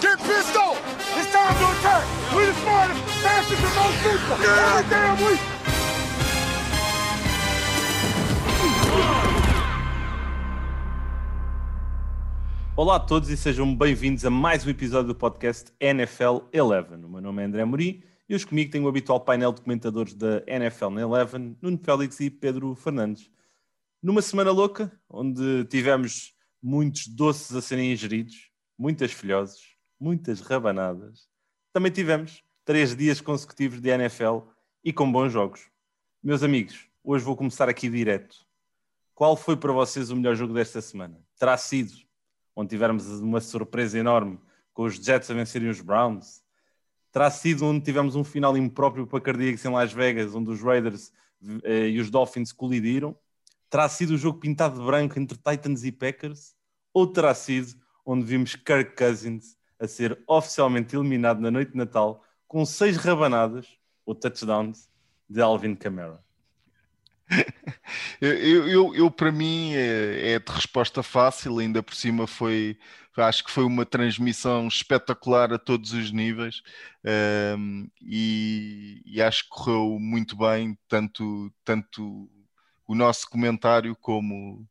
Get pissed off! It's time to attack! We the smartest, fastest, and most people! Every damn week! Olá a todos e sejam bem-vindos a mais um episódio do podcast NFL Eleven. O meu nome é André Mori e hoje comigo tenho o habitual painel de comentadores da NFL na Eleven, Nuno Félix e Pedro Fernandes. Numa semana louca, onde tivemos muitos doces a serem ingeridos, muitas filhoses, muitas rabanadas, também tivemos três dias consecutivos de NFL e com bons jogos. Meus amigos, hoje vou começar aqui direto. Qual foi para vocês o melhor jogo desta semana? Terá sido onde tivemos uma surpresa enorme com os Jets a vencerem os Browns? Terá sido onde tivemos um final impróprio para cardíacos em Las Vegas, onde os Raiders eh, e os Dolphins colidiram? Terá sido o jogo pintado de branco entre Titans e Packers? Ou terá sido onde vimos Kirk Cousins a ser oficialmente eliminado na noite de Natal com seis rabanadas ou touchdowns de Alvin Kamara? Eu, eu, eu, para mim é, é, de resposta fácil, ainda por cima foi, acho que foi uma transmissão espetacular a todos os níveis um, e, e, acho que correu muito bem, tanto, tanto o nosso comentário como,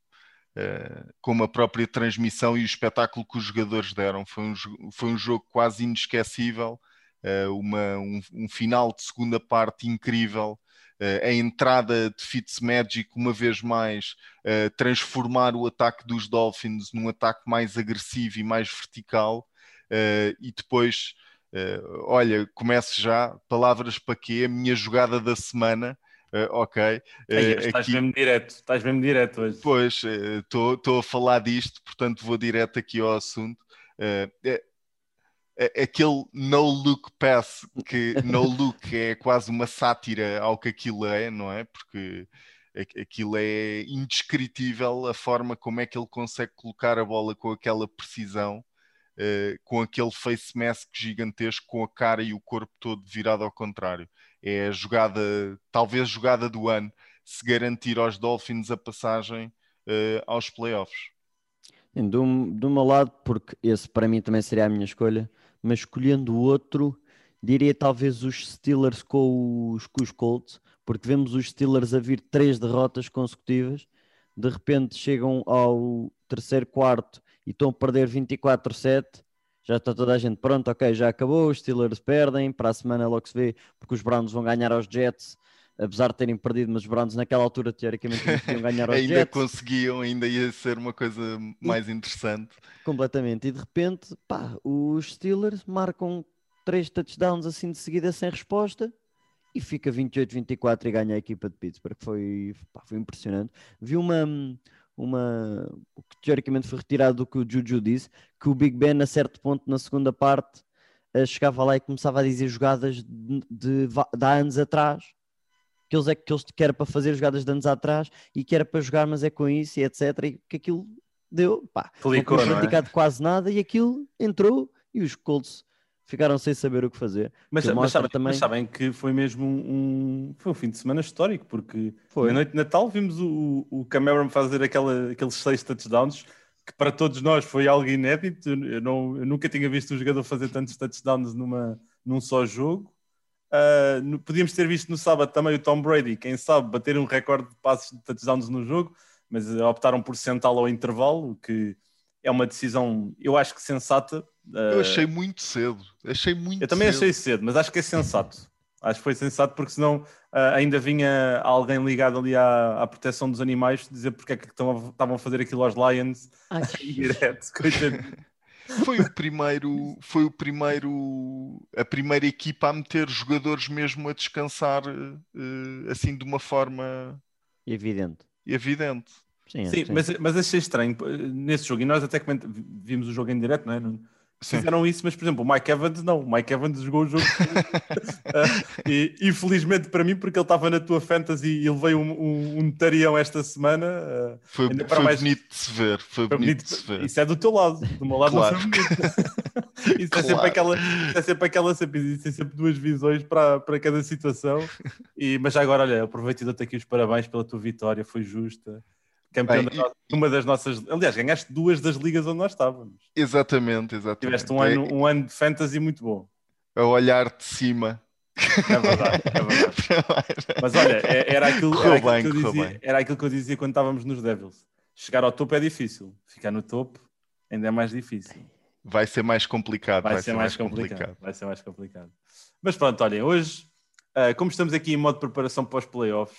como a própria transmissão e o espetáculo que os jogadores deram. Foi um, foi um jogo quase inesquecível, uh, uma, um, um final de segunda parte incrível. Uh, a entrada de Fitzmagic, uma vez mais, transformar o ataque dos Dolphins num ataque mais agressivo e mais vertical, e depois, olha, começo já, palavras para quê? A minha jogada da semana. Ok. Aí, estás aqui... mesmo direto, estás mesmo direto hoje. Pois, estou a falar disto, portanto vou direto aqui ao assunto aquele no look pass que no look é quase uma sátira ao que aquilo é, não é? Porque aquilo é indescritível a forma como é que ele consegue colocar a bola com aquela precisão, uh, com aquele face mask gigantesco, com a cara e o corpo todo virado ao contrário. É a jogada, talvez jogada do ano, se garantir aos Dolphins a passagem uh, aos playoffs. Do, do meu lado, porque esse para mim também seria a minha escolha, mas escolhendo outro, diria talvez os Steelers com os, com os Colts, porque vemos os Steelers a vir três derrotas consecutivas, de repente chegam ao terceiro quarto e estão a perder 24-7, já está toda a gente pronto, ok, já acabou, os Steelers perdem, para a semana logo se vê, porque os Browns vão ganhar aos Jets, apesar de terem perdido, mas os Browns naquela altura teoricamente conseguiam ganhar aos ainda Jets. conseguiam, ainda ia ser uma coisa mais interessante. Completamente. E de repente, pá, os Steelers marcam três touchdowns assim de seguida sem resposta e fica 28-24 e ganha a equipa de Pittsburgh. Foi, pá, foi impressionante. Vi uma, uma, que teoricamente foi retirado do que o Juju disse, que o Big Ben a certo ponto na segunda parte eh, chegava lá e começava a dizer jogadas de, de, de há anos atrás que eles é que, eles, que era para fazer jogadas de anos atrás e que era para jogar, mas é com isso e etc. E que aquilo deu, pá, Flicou, não foi praticado quase nada e aquilo entrou e os Colts ficaram sem saber o que fazer. Mas, mas, sabem, também... mas sabem que foi mesmo um, foi um fim de semana histórico, porque foi. na noite de Natal vimos o, o Cameron fazer aquela, aqueles seis touchdowns que para todos nós foi algo inédito. Eu, não, eu nunca tinha visto um jogador fazer tantos touchdowns numa, num só jogo. Uh, podíamos ter visto no sábado também o Tom Brady, quem sabe, bater um recorde de passos de touchdowns no jogo, mas optaram por sentá-lo ao intervalo, que é uma decisão, eu acho que sensata. Uh, eu achei muito cedo, achei muito Eu também cedo. achei cedo, mas acho que é sensato. Acho que foi sensato porque senão uh, ainda vinha alguém ligado ali à, à proteção dos animais dizer porque é que estavam a fazer aquilo aos Lions Ai, direto. Foi o primeiro, foi o primeiro, a primeira equipa a meter jogadores mesmo a descansar uh, assim de uma forma evidente. evidente. Sim, sim, sim. Mas, mas achei estranho nesse jogo, e nós até vimos o jogo em direto, não é? fizeram isso, mas por exemplo, o Mike Evans não. O Mike Evans jogou o jogo uh, e infelizmente para mim, porque ele estava na tua fantasy e ele veio um, um, um tarião esta semana. Uh, foi, foi mais... bonito de se ver. Foi, foi bonito, bonito, de se ver. Isso é do teu lado, do meu lado claro. não foi bonito. isso, claro. é sempre aquela, isso é sempre aquela, sempre, existem sempre duas visões para, para cada situação. E, mas já agora, olha, aproveito e dou-te aqui os parabéns pela tua vitória, foi justa. Campeão Bem, da nossa- uma das nossas. Aliás, ganhaste duas das ligas onde nós estávamos. Exatamente, exatamente. Tiveste um ano, um ano de fantasy muito bom. A olhar de cima. É verdade, é verdade. Mas olha, é- era aquilo, era, aquilo que eu dizia, era aquilo que eu dizia quando estávamos nos Devils. Chegar ao topo é difícil, ficar no topo ainda é mais difícil. Vai ser mais complicado. Vai, ser, mais complicado. Vai ser mais complicado. Mas pronto, olhem, hoje, ah, como estamos aqui em modo de preparação para os playoffs,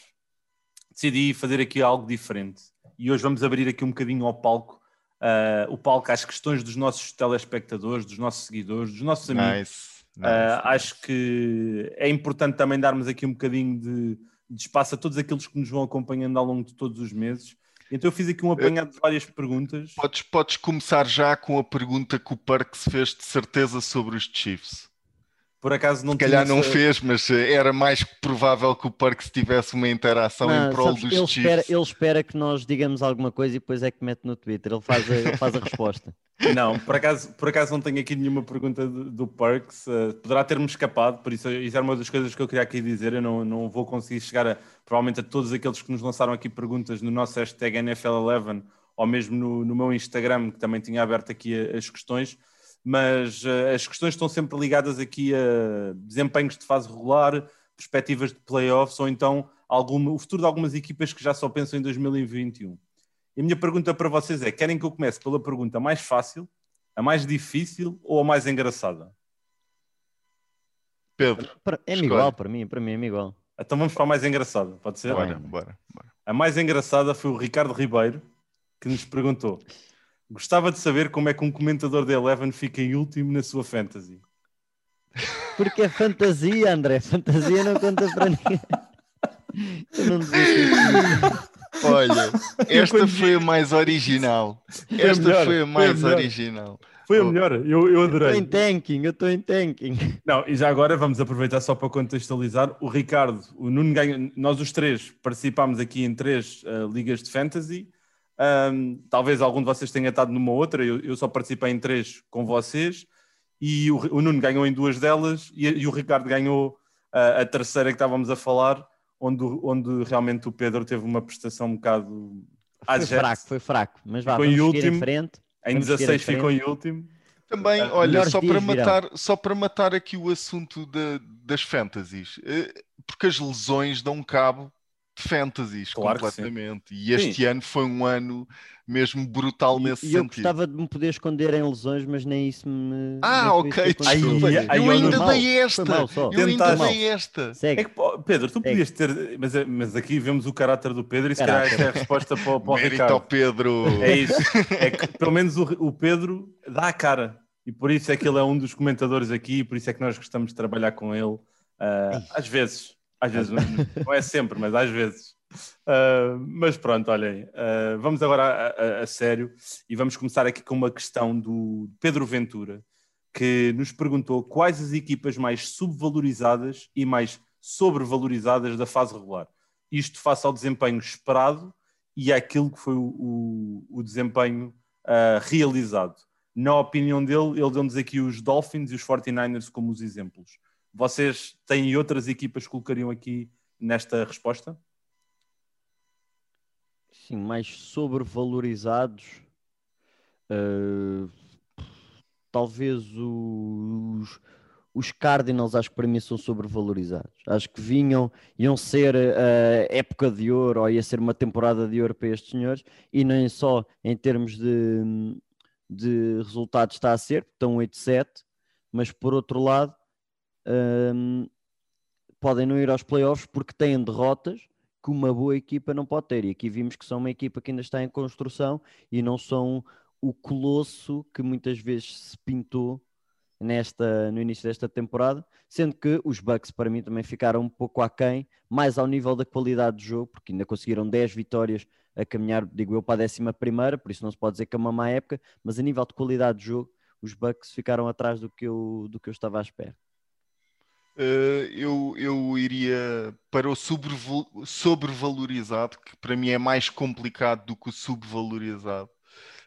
decidi fazer aqui algo diferente. E hoje vamos abrir aqui um bocadinho ao palco, ah, o palco às questões dos nossos telespectadores, dos nossos seguidores, dos nossos amigos. Nice. nice. Uh, acho que é importante também darmos aqui um bocadinho de, de espaço a todos aqueles que nos vão acompanhando ao longo de todos os meses. Então eu fiz aqui um apanhado de várias perguntas. Podes, podes começar já com a pergunta que o Parks fez de certeza sobre os Chiefs. Por acaso não Se calhar tinha não essa- fez, mas eh, era mais provável que o Parks tivesse uma interação Não, em prol sabes, dos ele, Chiefs. espera, ele espera que nós digamos alguma coisa e depois é que mete no Twitter. Ele faz a, ele faz a resposta. Não, por acaso, por acaso não tenho aqui nenhuma pergunta do, do Parks. uh, poderá ter-me escapado, por isso isso era uma das coisas que eu queria aqui dizer. Eu não, não vou conseguir chegar a, provavelmente a todos aqueles que nos lançaram aqui perguntas no nosso hashtag NFL11 ou mesmo no, no meu Instagram, que também tinha aberto aqui as questões. Mas uh, as questões estão sempre ligadas aqui a desempenhos de fase regular, perspectivas de playoffs ou então alguma, o futuro de algumas equipas que já só pensam em 2021. E a minha pergunta para vocês é: querem que eu comece pela pergunta mais fácil, a mais difícil ou a mais engraçada? Pedro, É-me igual para mim, para mim é-me igual. Então vamos para a mais engraçada, pode ser? bora, bora, bora. A mais engraçada foi o Ricardo Ribeiro, que nos perguntou: gostava de saber como é que um comentador da Eleven fica em último na sua fantasy. Porque é fantasia, André. Fantasia não conta para ninguém. Eu não. Olha, esta foi a mais original. Foi a Esta melhor, foi a foi a mais melhor. original. Foi a Oh. melhor, eu, eu Estou adorei. em tanking, eu estou em tanking. Não, e já agora vamos aproveitar só para contextualizar. O Ricardo, o Nuno ganha, nós os três participámos aqui em três ah, ligas de fantasy. Ahm, talvez algum de vocês tenha estado numa outra, eu, eu só participei em três com vocês. E o, o Nuno ganhou em duas delas e, e o Ricardo ganhou ah, a terceira que estávamos a falar, onde, onde realmente o Pedro teve uma prestação um bocado Foi jet. fraco, foi fraco. Mas vá, Ficou em seguir em último. frente. Em Vamos seguir 16 em frente. ficou em último. Também, Ah, olha, só para, virão. matar, só para matar aqui o assunto da- das fantasies, eh, porque as lesões dão cabo de fantasies Claro sim. completamente. E este ano foi um ano mesmo brutal nesse E eu sentido. gostava de me poder esconder em lesões, mas nem isso me. Ah, ok, desculpa. Eu eu ainda dei esta. mal. Eu ainda dei esta. Segue. É que, Pedro, tu É. podias ter, mas, mas aqui vemos o caráter do Pedro e se calhar esta é a resposta para, o- para o Mérito Ricardo. ao Pedro. É isso. É que pelo menos o, o Pedro dá a cara. E por isso é que ele é um dos comentadores aqui, e por isso é que nós gostamos de trabalhar com ele. ah, às vezes. Às vezes, não, é sempre, mas às vezes. Ah, mas pronto, olhem, ah, vamos agora a, a- a sério e vamos começar aqui com uma questão do Pedro Ventura, que nos perguntou quais as equipas mais subvalorizadas e mais sobrevalorizadas da fase regular. Isto face ao desempenho esperado e àquilo que foi o, o- o desempenho ah, realizado. Na opinião dele, ele deu-nos aqui os Dolphins e os 49ers como os exemplos. Vocês têm outras equipas que colocariam aqui nesta resposta? Sim, mais sobrevalorizados. Uh, talvez os, os Cardinals, acho que para mim são sobrevalorizados. Acho que vinham, iam ser a época de ouro, ou ia ser uma temporada de ouro para estes senhores, e nem só em termos de, de resultados está a ser, estão 8-7, mas por outro lado, um, podem não ir aos playoffs porque têm derrotas que uma boa equipa não pode ter. E aqui vimos que são uma equipa que ainda está em construção e não são o colosso que muitas vezes se pintou nesta, no início desta temporada, sendo que os Bucks para mim também ficaram um pouco aquém, mais ao nível da qualidade de jogo, porque ainda conseguiram 10 vitórias a caminhar, digo eu, para a décima primeira, por isso não se pode dizer que é uma má época, mas a nível de qualidade de jogo, os Bucks ficaram atrás do que eu, do que eu estava à espera. Uh, eu, eu iria para o sobreval- sobrevalorizado, que para mim é mais complicado do que o subvalorizado.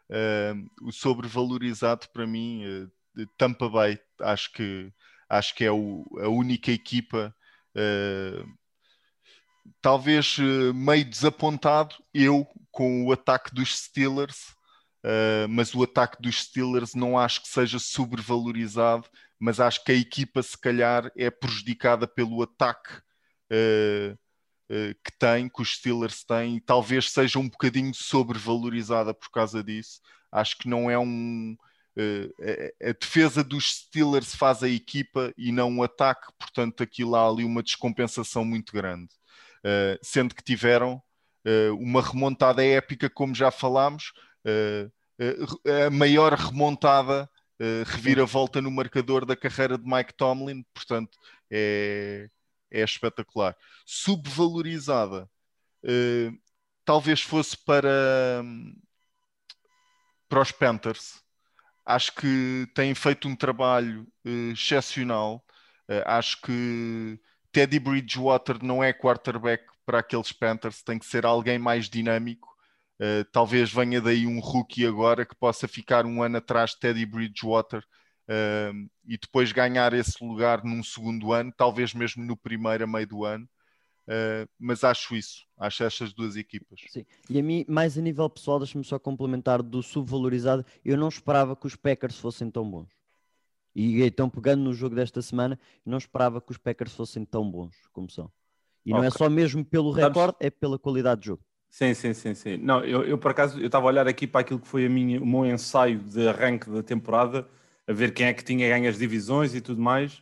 Uh, o sobrevalorizado para mim, de Tampa Bay, acho que, acho que é o- a única equipa talvez meio desapontado, eu, com o ataque dos Steelers, uh, mas o ataque dos Steelers não acho que seja sobrevalorizado, mas acho que a equipa, se calhar, é prejudicada pelo ataque uh, que tem, que os Steelers têm, e talvez seja um bocadinho sobrevalorizada por causa disso. Acho que não é um. a defesa dos Steelers faz a equipa e não o ataque, portanto, aquilo há ali uma descompensação muito grande. Uh, sendo que tiveram uh, uma remontada épica, como já falámos, uh, a maior remontada, reviravolta no marcador da carreira de Mike Tomlin, portanto é, é espetacular. Subvalorizada, talvez fosse para, para os Panthers. Acho que têm feito um trabalho excepcional. acho que Teddy Bridgewater não é quarterback para aqueles Panthers, tem que ser alguém mais dinâmico. Uh, talvez venha daí um rookie agora que possa ficar um ano atrás de Teddy Bridgewater uh, e depois ganhar esse lugar num segundo ano, talvez mesmo no primeiro a meio do ano. Uh, mas acho isso, acho estas duas equipas. Sim, e a mim, mais a nível pessoal, deixa-me só complementar do subvalorizado. Eu não esperava que os Packers fossem tão bons. E então, pegando no jogo desta semana, não esperava que os Packers fossem tão bons como são. E não é só mesmo pelo recorde, é pela qualidade de jogo. Sim, sim, sim, sim. Não, eu, eu por acaso eu estava a olhar aqui para aquilo que foi a minha, o meu ensaio de arranque da temporada, a ver quem é que tinha ganho as divisões e tudo mais.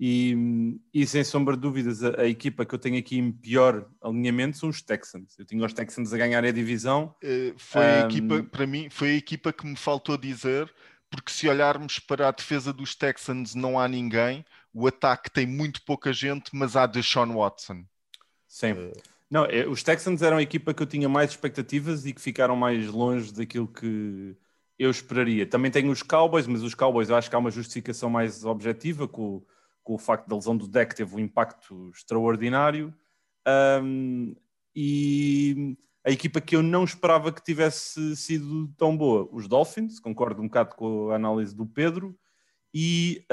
E, e sem sombra de dúvidas, a, a, equipa que eu tenho aqui em pior alinhamento são os Texans. Eu tinha os Texans a ganhar a divisão. Uh, foi um... a equipa, para mim, foi a equipa que me faltou dizer porque se olharmos para a defesa dos Texans não há ninguém, o ataque tem muito pouca gente, mas há Deshaun Watson. Sim. Uh... Não, é, os Texans eram a equipa que eu tinha mais expectativas e que ficaram mais longe daquilo que eu esperaria. Também tenho os Cowboys, mas os Cowboys eu acho que há uma justificação mais objetiva com, com o facto da lesão do deck teve um impacto extraordinário. Um, e a equipa que eu não esperava que tivesse sido tão boa, os Dolphins, concordo um bocado com a análise do Pedro, e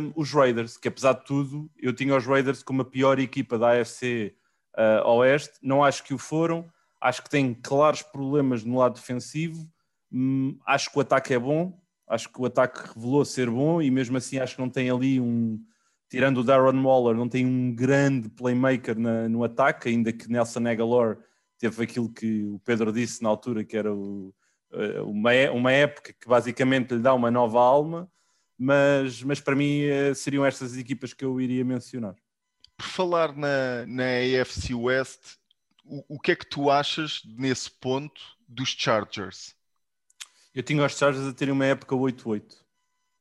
um, os Raiders, que apesar de tudo, eu tinha os Raiders como a pior equipa da AFC uh, Oeste, não acho que o foram, acho que têm claros problemas no lado defensivo, hum, acho que o ataque é bom, acho que o ataque revelou ser bom e mesmo assim acho que não tem ali um, tirando o Darren Waller, não tem um grande playmaker na, no ataque, ainda que Nelson Aguilar teve aquilo que o Pedro disse na altura, que era o, eh, uma, uma época que basicamente lhe dá uma nova alma, mas, mas para mim eh, seriam estas equipas que eu iria mencionar. Por falar na, na AFC West, o, o que é que tu achas nesse ponto dos Chargers? Eu tinha os Chargers a terem uma época 8-8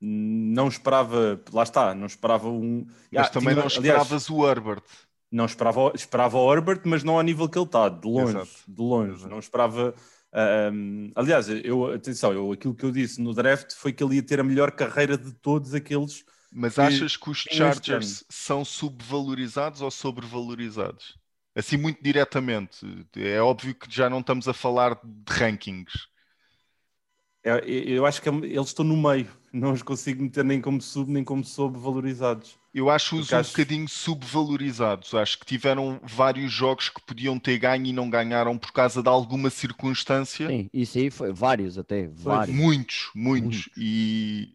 não esperava, lá está, não esperava um. Mas ah, também tinha, não esperavas aliás, o Herbert. Não esperava, esperava o Herbert, mas não ao nível que ele está, de longe, Exato. de longe. Exato. Não esperava. Um, aliás, eu, atenção, eu, aquilo que eu disse no draft foi que ele ia ter a melhor carreira de todos aqueles. Mas achas que os Chargers são subvalorizados ou sobrevalorizados? Assim, muito diretamente. É óbvio que já não estamos a falar de rankings. É, eu acho que eles estão no meio, não os consigo meter nem como sub nem como sobrevalorizados. Eu acho-os um acho... bocadinho subvalorizados. Acho que tiveram vários jogos que podiam ter ganho e não ganharam por causa de alguma circunstância. Sim, isso aí foi vários até. Vários. Muitos, muitos. muitos. E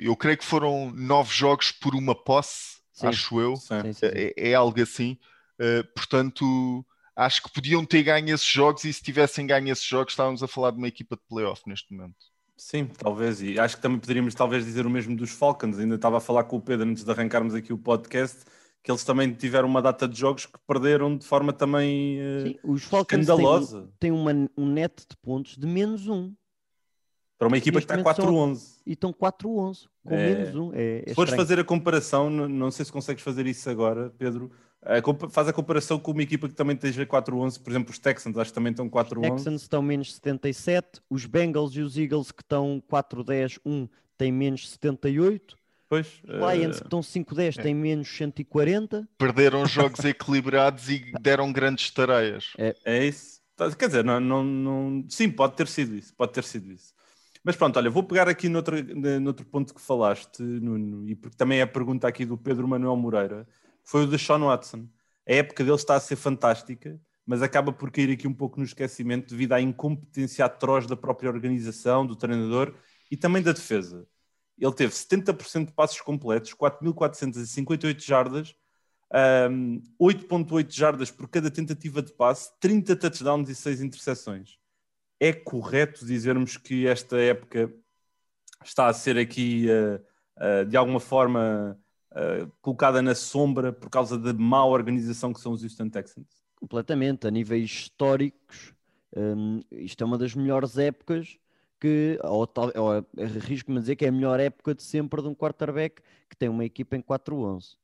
eu creio que foram nove jogos por uma posse, sim. acho eu. Sim, sim, é, é, algo assim. Uh, portanto, acho que podiam ter ganho esses jogos e se tivessem ganho esses jogos, estávamos a falar de uma equipa de playoff neste momento. Sim, talvez. E acho que também poderíamos talvez dizer o mesmo dos Falcons. Ainda estava a falar com o Pedro antes de arrancarmos aqui o podcast, que eles também tiveram uma data de jogos que perderam de forma também uh, Sim, os Falcons escandalosa. Têm, têm uma, um net de pontos de menos um. Para uma equipa que está 4-11. E estão 4-11, com é... menos um. É, é se fores fazer a comparação, não, sei se consegues fazer isso agora, Pedro, faz a comparação com uma equipa que também esteja 4-11, por exemplo, os Texans, acho que também estão 4-11. Os Texans estão menos 77, os Bengals e os Eagles que estão 4-10, 1 têm menos 78. Pois, os Lions uh... que estão 5-10 é. têm menos 140. Perderam jogos equilibrados e deram grandes tareias. É, é isso. Tá, quer dizer, não, não, não, sim, pode ter sido isso, pode ter sido isso. Mas pronto, olha, vou pegar aqui noutro, noutro ponto que falaste, Nuno, e porque também é a pergunta aqui do Pedro Manuel Moreira foi o de Sean Watson. A época dele está a ser fantástica, mas acaba por cair aqui um pouco no esquecimento devido à incompetência atroz da própria organização, do treinador e também da defesa. Ele teve 70% de passos completos, 4.458 jardas, um, 8.8 jardas por cada tentativa de passe, 30 touchdowns e 6 interseções. É correto dizermos que esta época está a ser aqui, uh, uh, de alguma forma, uh, colocada na sombra por causa da má organização que são os Houston Texans? Completamente, a níveis históricos, um, isto é uma das melhores épocas que, ou, ou arrisco-me a dizer que é a melhor época de sempre de um quarterback que tem uma equipa em 4-11.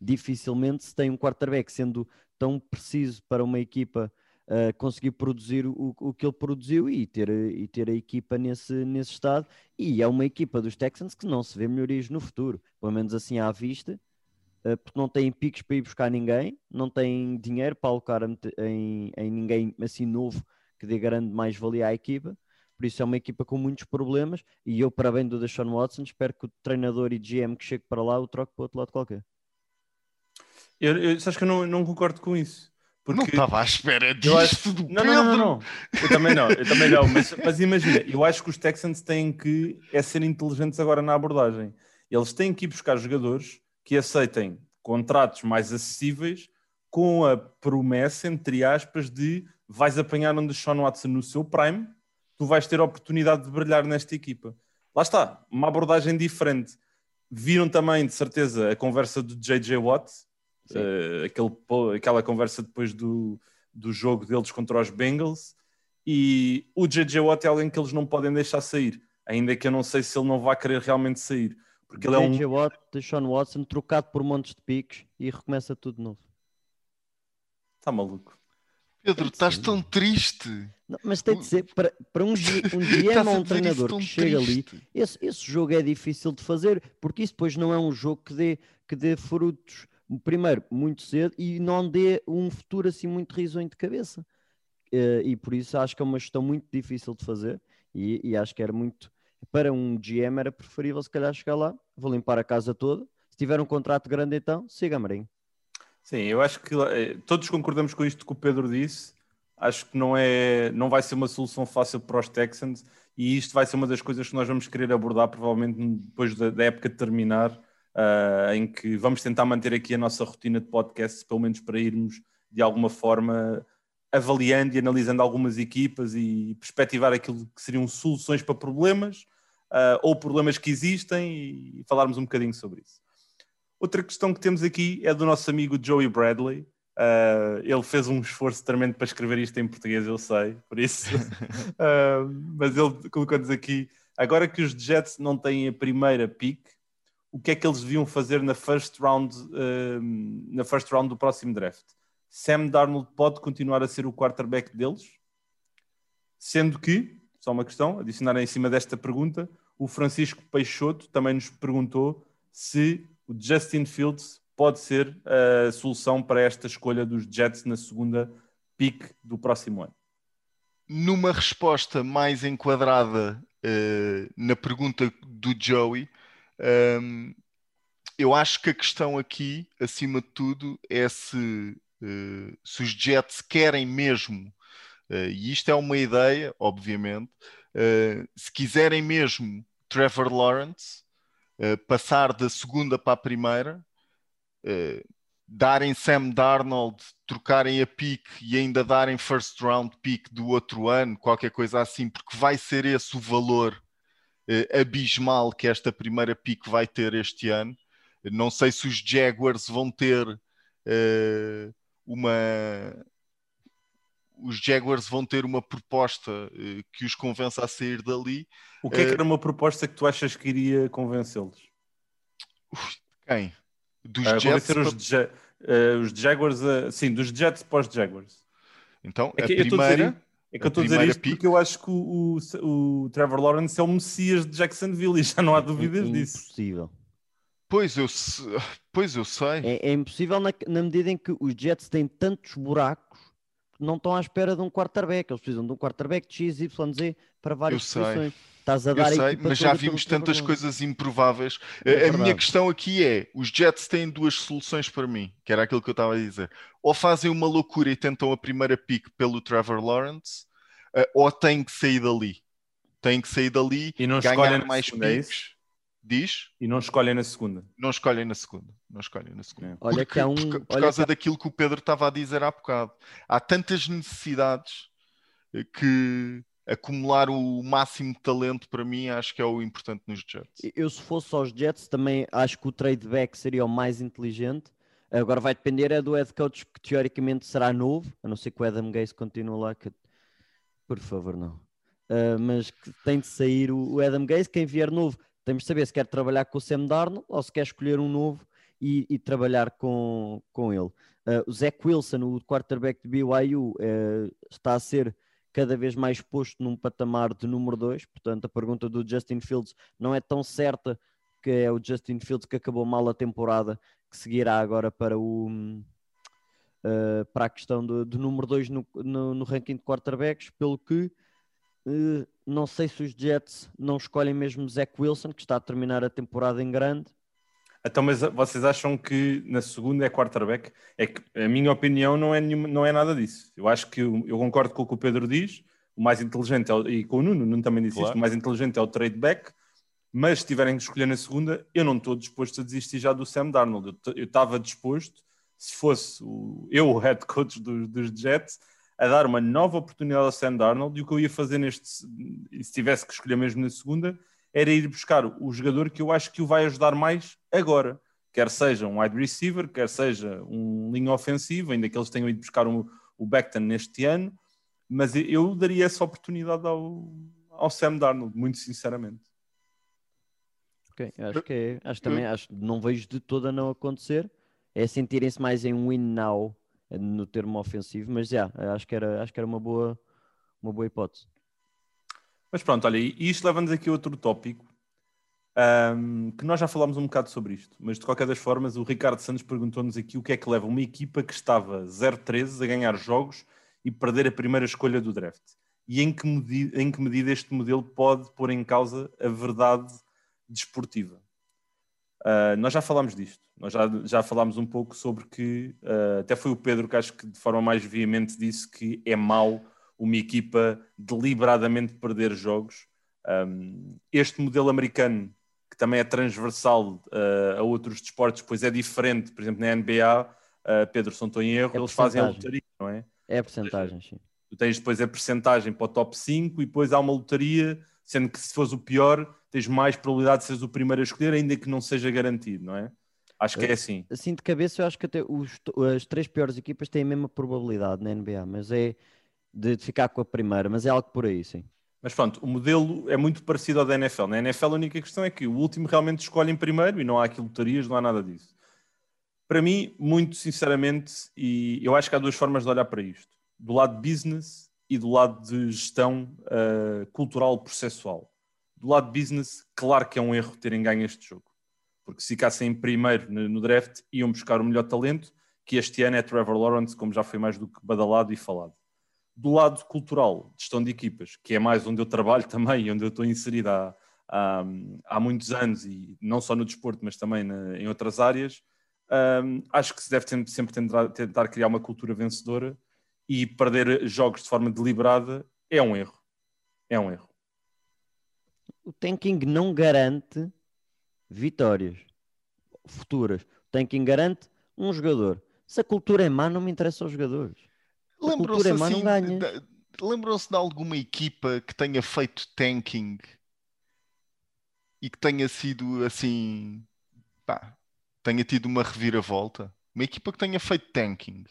Dificilmente se tem um quarterback sendo tão preciso para uma equipa uh, conseguir produzir o, o que ele produziu e ter, e ter a equipa nesse, nesse estado. E é uma equipa dos Texans que não se vê melhorias no futuro, pelo menos assim à vista, uh, porque não têm piques para ir buscar ninguém, não têm dinheiro para alocar em, em ninguém assim novo que dê grande mais-valia à equipa por isso é uma equipa com muitos problemas e eu, para bem do Deshaun Watson, espero que o treinador e GM que chegue para lá o troque para o outro lado qualquer. Eu, eu, acho que eu não, não concordo com isso. Porque não estava à espera disso acho... não, não, não, não, Eu também não, eu também não. Mas, mas imagina, eu acho que os Texans têm que é ser inteligentes agora na abordagem. Eles têm que ir buscar jogadores que aceitem contratos mais acessíveis com a promessa, entre aspas, de vais apanhar um Deshaun Watson no seu prime tu vais ter a oportunidade de brilhar nesta equipa. Lá está, uma abordagem diferente. Viram também, de certeza, a conversa do JJ Watt, uh, aquele, aquela conversa depois do, do jogo deles contra os Bengals. E o JJ Watt é alguém que eles não podem deixar sair, ainda que eu não sei se ele não vai querer realmente sair. Porque ele é um. JJ Watt, Sean Watson, trocado por montes de piques e recomeça tudo de novo. Está maluco. Pedro, estás tão triste. Não, mas tem de ser, para, para um, um GM ou um treinador que chega ali, esse, esse jogo é difícil de fazer, porque isso depois não é um jogo que dê, que dê frutos, primeiro, muito cedo, e não dê um futuro assim muito risonho de cabeça. Uh, e por isso acho que é uma gestão muito difícil de fazer, e, e acho que era muito, para um GM era preferível se calhar chegar lá, vou limpar a casa toda, se tiver um contrato grande então, siga Marinho. Sim, eu acho que eh, todos concordamos com isto que o Pedro disse. Acho que não, é, não vai ser uma solução fácil para os Texans e isto vai ser uma das coisas que nós vamos querer abordar, provavelmente depois da, da época terminar, uh, em que vamos tentar manter aqui a nossa rotina de podcast, pelo menos para irmos de alguma forma avaliando e analisando algumas equipas e perspectivar aquilo que seriam soluções para problemas uh, ou problemas que existem e falarmos um bocadinho sobre isso. Outra questão que temos aqui é do nosso amigo Joey Bradley. Uh, ele fez um esforço tremendo para escrever isto em português, eu sei, por isso. uh, mas ele colocou-nos aqui: agora que os Jets não têm a primeira pick, o que é que eles deviam fazer na first round, uh, na first round do próximo draft? Sam Darnold pode continuar a ser o quarterback deles? Sendo que, só uma questão, adicionar em cima desta pergunta, o Francisco Peixoto também nos perguntou se o Justin Fields pode ser a solução para esta escolha dos Jets na segunda pick do próximo ano? Numa resposta mais enquadrada uh, na pergunta do Joey, um, eu acho que a questão aqui, acima de tudo, é se, uh, se os Jets querem mesmo, uh, e isto é uma ideia, obviamente, se quiserem mesmo Trevor Lawrence, passar da segunda para a primeira, uh, darem Sam Darnold, trocarem a pick e ainda darem first round pick do outro ano, qualquer coisa assim, porque vai ser esse o valor uh, abismal que esta primeira pick vai ter este ano. Não sei se os Jaguars vão ter uma os Jaguars vão ter uma proposta uh, que os convença a sair dali. O que é que era uma proposta que tu achas que iria convencê-los? Quem? Dos uh, Jets? Os, para... uh, os Jaguars, sim, dos Jets pós Jaguars. Então, é a primeira... É que eu estou a dizer isto pick... porque eu acho que o, o, o, Trevor Lawrence é o Messias de Jacksonville e já não há dúvidas é disso. Impossível. Pois eu, pois eu sei. É, é impossível na, na, medida em que os Jets têm tantos buracos não estão à espera de um quarterback. Eles precisam de um quarterback de X, Y, Z para várias posições. Estás a Eu dar a sei, equipa mas já vimos tantas coisas improváveis. É A- a minha questão aqui é: os Jets têm duas soluções para mim, que era aquilo que eu estava a dizer. Ou fazem uma loucura e tentam a primeira pick pelo Trevor Lawrence, eh, ou têm que sair dali. Têm que sair dali, E não escolhem ganhar mais segunda, é picks. Diz? E não escolhem na segunda. Não escolhem na segunda. Não escolhem na segunda. É. Olha que há um- por, por olha causa que daquilo que o Pedro estava a dizer há bocado. Há tantas necessidades eh, que acumular o máximo de talento para mim acho que é o importante nos Jets. Eu, se fosse aos Jets, também acho que o trade back seria o mais inteligente. Agora vai depender é do head coach que teoricamente será novo, a não ser que o Adam Gase continue lá. Que... Por favor, não. Ah, mas que tem de sair o, Adam Gase. Quem vier novo, temos de saber se quer trabalhar com o Sam Darnold ou se quer escolher um novo e, e trabalhar com, com ele. Ah, o Zach Wilson, o quarterback de BYU, eh, está a ser cada vez mais posto num patamar de número 2. Portanto, a pergunta do Justin Fields não é tão certa que é o Justin Fields que acabou mal a temporada, que seguirá agora para o uh, para a questão do, do número 2 no, no, no, ranking de quarterbacks, pelo que uh, não sei se os Jets não escolhem mesmo Zach Wilson, que está a terminar a temporada em grande. Então, mas vocês acham que na segunda é quarterback? É que a minha opinião não é, nenhuma, não é nada disso. Eu acho que eu, eu concordo com o que o Pedro diz, o mais inteligente é o, e com o Nuno, o Nuno também disse claro. isto, o mais inteligente é o trade back, mas se tiverem que escolher na segunda, eu não estou disposto a desistir já do Sam Darnold. Eu estava disposto, se fosse o, eu o head coach dos, dos, Jets, a dar uma nova oportunidade ao Sam Darnold e o que eu ia fazer neste, se tivesse que escolher mesmo na segunda, era ir buscar o jogador que eu acho que o vai ajudar mais agora. Quer seja um wide receiver, quer seja um linha ofensiva, ainda que eles tenham ido buscar um, o Beckton neste ano, mas eu daria essa oportunidade ao, ao Sam Darnold, muito sinceramente. Ok, acho que é, acho também, acho, não vejo de toda não acontecer, é sentirem-se mais em win now no termo ofensivo, mas já, acho que era, acho que era uma boa, uma boa hipótese. Mas pronto, olha, e isto leva-nos aqui a outro tópico, um, que nós já falámos um bocado sobre isto, mas de qualquer das formas, o Ricardo Santos perguntou-nos aqui o que é que leva uma equipa que estava 0-13 a ganhar jogos e perder a primeira escolha do draft. E em que, medida, em que medida este modelo pode pôr em causa a verdade desportiva? Uh, nós já falámos disto, nós já, já falámos um pouco sobre que, uh, até foi o Pedro que acho que de forma mais veemente disse que é mau uma equipa deliberadamente perder jogos. Um, este modelo americano, que também é transversal uh, a outros desportos, pois é diferente, por exemplo, na NBA, uh, Pedro, se não estou em erro, é eles fazem a lotaria, não é? É a porcentagem, sim. Tu tens depois a percentagem para o top 5 e depois há uma lotaria, sendo que se fores o pior, tens mais probabilidade de seres o primeiro a escolher, ainda que não seja garantido, não é? Acho que é assim. Assim de cabeça, eu acho que até os, as três piores equipas têm a mesma probabilidade na NBA, mas é de ficar com a primeira, mas é algo por aí, sim. Mas pronto, o modelo é muito parecido ao da NFL. Na NFL a única questão é que o último realmente escolhe em primeiro e não há aqui lotarias, não há nada disso. Para mim, muito sinceramente, e eu acho que há duas formas de olhar para isto. Do lado business e do lado de gestão uh, cultural processual. Do lado business, claro que é um erro terem ganho este jogo. Porque se ficassem em primeiro no, no draft, iam buscar o melhor talento, que este ano é Trevor Lawrence, como já foi mais do que badalado e falado do lado cultural, gestão de equipas, que é mais onde eu trabalho também, onde eu estou inserido há, há, há muitos anos, e não só no desporto, mas também na, em outras áreas, um, acho que se deve sempre, sempre tentar, tentar, criar uma cultura vencedora e perder jogos de forma deliberada é um erro. É um erro. O tanking não garante vitórias futuras. O tanking garante um jogador. Se a cultura é má, não me interessa os jogadores. Lembram-se assim, lembram-se de alguma equipa que tenha feito tanking e que tenha sido assim, pá, tenha tido uma reviravolta? Uma equipa que tenha feito tanking?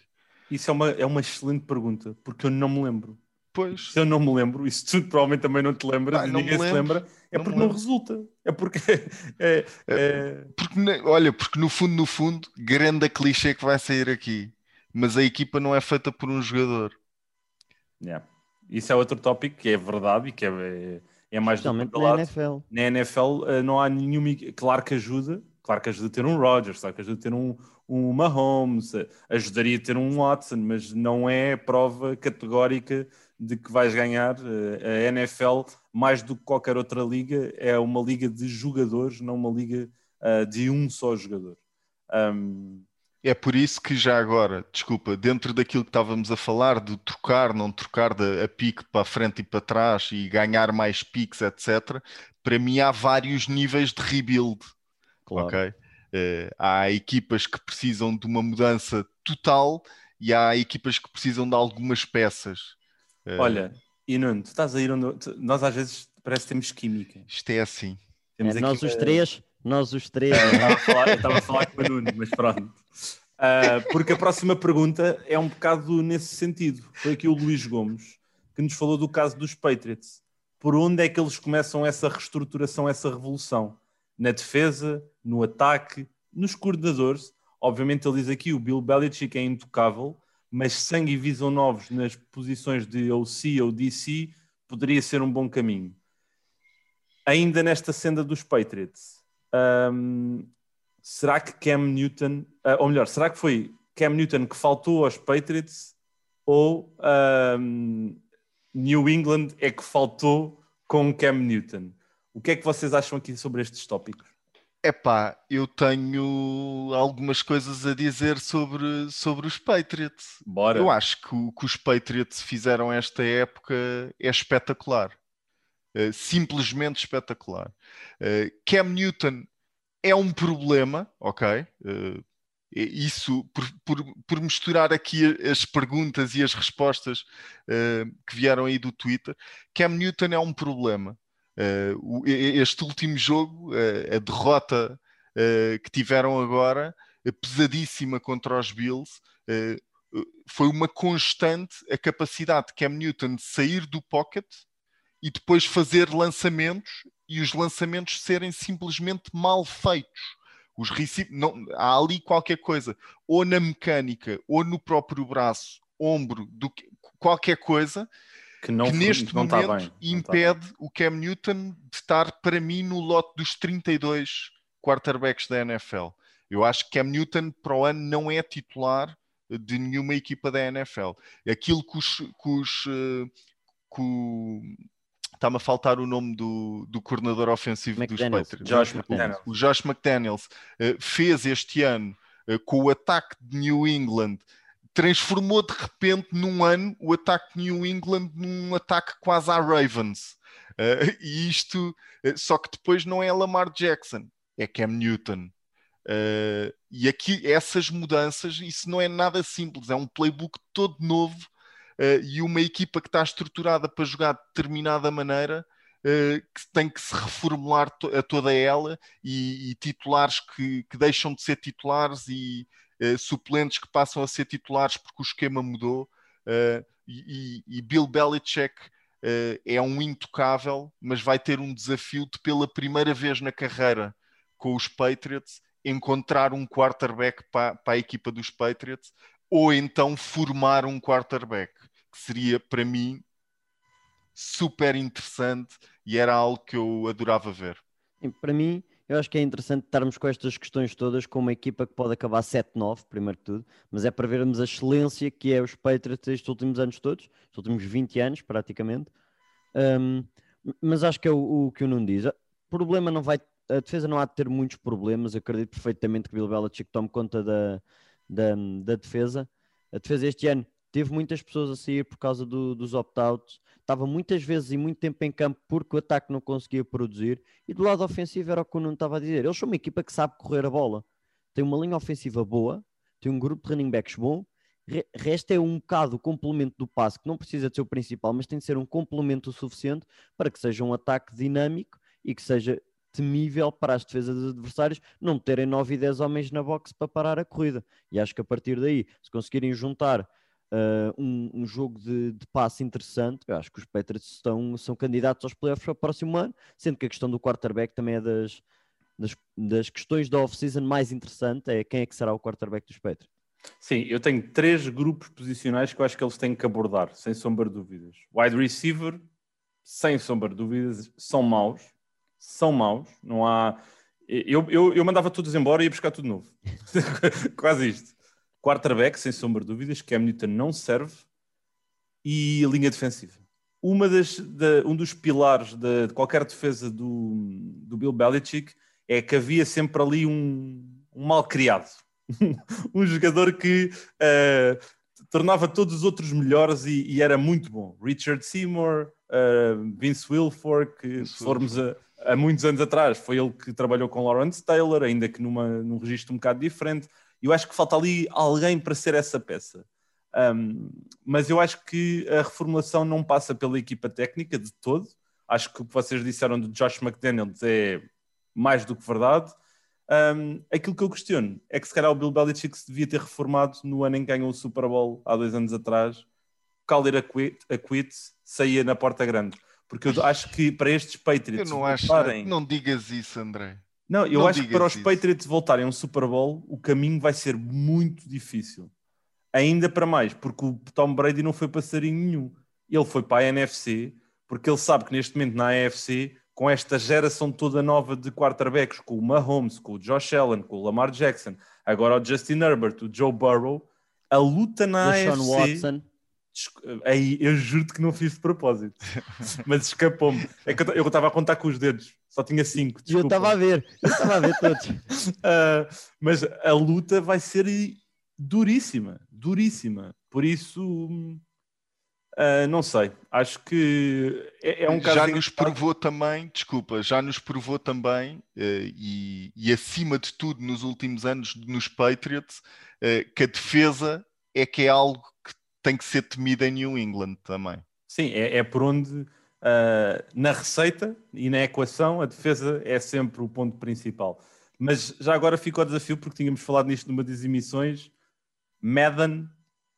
Isso é uma, é uma excelente pergunta, porque eu não me lembro. Pois. Se eu não me lembro, isso tu provavelmente também não te lembras, não ninguém se lembra, é Não porque não resulta. É porque é, é- Porque, ne- olha, porque no fundo, no fundo, grande a clichê que vai sair aqui. Mas a equipa não é feita por um jogador. Yeah. Isso é outro tópico que é verdade e que é, é mais do que na. NFL. Na NFL eh, não há nenhuma. Claro que ajuda, claro que ajuda a ter um Rodgers, claro que ajuda a ter um, um Mahomes, eh, ajudaria a ter um Watson, mas não é prova categórica de que vais ganhar. Eh, a NFL, mais do que qualquer outra liga, é uma liga de jogadores, não uma liga uh, de um só jogador. Um... É por isso que já agora, desculpa, dentro daquilo que estávamos a falar, de trocar, não trocar de, a pique para a frente e para trás e ganhar mais piques, etc., para mim há vários níveis de rebuild. Claro. Ok? Uh, há equipas que precisam de uma mudança total e há equipas que precisam de algumas peças. Uh, Olha, e Nuno, tu estás a ir onde. Nós às vezes parece que temos química. Isto é assim. É, nós os três, nós os três. eu estava a falar, estava a falar com o Nuno, mas pronto. Uh, porque a próxima pergunta é um bocado nesse sentido. Foi aqui o Luís Gomes que nos falou do caso dos Patriots. Por onde é que eles começam essa reestruturação, essa revolução? Na defesa, no ataque, nos coordenadores. Obviamente ele diz aqui o Bill Belichick é intocável, mas sangue e visão novos nas posições de OC ou DC poderia ser um bom caminho. Ainda nesta senda dos Patriots, um, será que Cam Newton, uh, ou melhor, será que foi Cam Newton que faltou aos Patriots ou um, New England é que faltou com Cam Newton? O que é que vocês acham aqui sobre estes tópicos? Epá, eu tenho algumas coisas a dizer sobre, sobre os Patriots. Bora. Eu acho que o que os Patriots fizeram esta época é espetacular. Uh, simplesmente espetacular. Uh, Cam Newton é um problema, ok? Uh, isso, por, por, por, misturar aqui as perguntas e as respostas que vieram aí do Twitter, Cam Newton é um problema. Este último jogo, a derrota que tiveram agora, pesadíssima contra os Bills, foi uma constante a capacidade de Cam Newton de sair do pocket e depois fazer lançamentos e os lançamentos serem simplesmente mal feitos. Os não, há ali qualquer coisa, ou na mecânica, ou no próprio braço, ombro, do, qualquer coisa que, não, que neste não tá momento tá impede o Cam Newton de estar, para mim, no lote dos 32 quarterbacks da NFL. Eu acho que Cam Newton para o ano não é titular de nenhuma equipa da NFL. Aquilo que os. Que os eh, que Está-me a faltar o nome do, do coordenador ofensivo McDaniels. dos Patriots. Josh McDaniels. O, Josh McDaniels uh, fez este ano uh, com o ataque de New England transformou de repente num ano o ataque de New England num ataque quase à Ravens. Uh, e isto, uh, só que depois não é Lamar Jackson, é Cam Newton. Uh, e aqui essas mudanças, isso não é nada simples, é um playbook todo novo e uma equipa que está estruturada para jogar de determinada maneira. que tem que se reformular to a toda ela e, e titulares que, que, deixam de ser titulares e, uh, suplentes que passam a ser titulares porque o esquema mudou. Uh, e, e, Bill Belichick uh, é um intocável, mas vai ter um desafio de, pela primeira vez na carreira com os Patriots, encontrar um quarterback para, para a equipa dos Patriots ou então formar um quarterback, que seria para mim super interessante e era algo que eu adorava ver. Para mim, eu acho que é interessante estarmos com estas questões todas com uma equipa que pode acabar 7-9, primeiro que tudo, mas é para vermos a excelência que é os Patriots estes últimos anos todos, estes últimos 20 anos praticamente. Um, mas acho que é o, o, que o Nuno diz. O problema não vai. A defesa não há de ter muitos problemas. Acredito perfeitamente que Bill Belichick tome conta da, da, da defesa. A defesa este ano teve muitas pessoas a sair por causa do, dos opt-outs, estava muitas vezes e muito tempo em campo porque o ataque não conseguia produzir, e do lado ofensivo era o que o Nuno estava a dizer. Eles são uma equipa que sabe correr a bola, tem uma linha ofensiva boa, tem um grupo de running backs bom, resta é um bocado o complemento do passe, que não precisa de ser o principal, mas tem de ser um complemento o suficiente para que seja um ataque dinâmico e que seja temível para as defesas dos adversários não terem 9 e 10 homens na boxe para parar a corrida. E acho que a partir daí, se conseguirem juntar uh, um, um, jogo de, de passe interessante. Eu acho que os Patriots estão, são candidatos aos playoffs para o próximo ano, sendo que a questão do quarterback também é das, das, das questões da off-season mais interessante, é quem é que será o quarterback dos Patriots. Sim, eu tenho três grupos posicionais que eu acho que eles têm que abordar, sem sombra de dúvidas. Wide receiver, sem sombra de dúvidas, são maus. São maus. Não há. Eu, eu, eu mandava todos embora e ia buscar tudo novo. Quase isto. Quarterback, sem sombra de dúvidas, Cam Newton não serve. e a linha defensiva. Uma das, da, um dos pilares de, de, qualquer defesa do, do Bill Belichick é que havia sempre ali um, um mal criado. um jogador que uh, tornava todos os outros melhores e, e era muito bom. Richard Seymour, uh, Vince Wilfork, se formos a, a, muitos anos atrás, foi ele que trabalhou com Lawrence Taylor, ainda que numa, num registro um bocado diferente. Eu acho que falta ali alguém para ser essa peça. Um, mas eu acho que a reformulação não passa pela equipa técnica de todo. Acho que o que vocês disseram do Josh McDaniels é mais do que verdade. Um, aquilo que eu questiono é que se calhar o Bill Belichick se devia ter reformado no ano em que ganhou o Super Bowl há dois anos atrás. Calder a quit, a quit saía na porta grande. Porque eu acho que para estes Patriots. Eu não acho. Voltarem... Não digas isso, André. Não, eu não acho que para os isso. Patriots voltarem a um Super Bowl, o caminho vai ser muito difícil. Ainda para mais, porque o Tom Brady não foi passarinho nenhum. Ele foi para a NFC, porque ele sabe que neste momento na AFC com esta geração toda nova de quarterbacks, com o Mahomes, com o Josh Allen, com o Lamar Jackson, agora o Justin Herbert, o Joe Burrow, a luta na AFC... Watson. Aí, eu juro-te que não fiz de propósito, mas escapou-me. É que eu estava a contar com os dedos, só tinha cinco. Desculpa. Eu estava a ver, eu estava a ver todos. uh, mas a luta vai ser duríssima, duríssima. Por isso, Uh, não sei, acho que é, é um caso. Já nos provou também, desculpa, já nos provou também, uh, e, e, acima de tudo nos últimos anos nos Patriots, uh, que a defesa é que é algo que tem que ser temida em New England também. Sim, é, é por onde na receita e na equação a defesa é sempre o ponto principal. Mas já agora ficou o desafio, porque tínhamos falado nisto numa das emissões: Madden,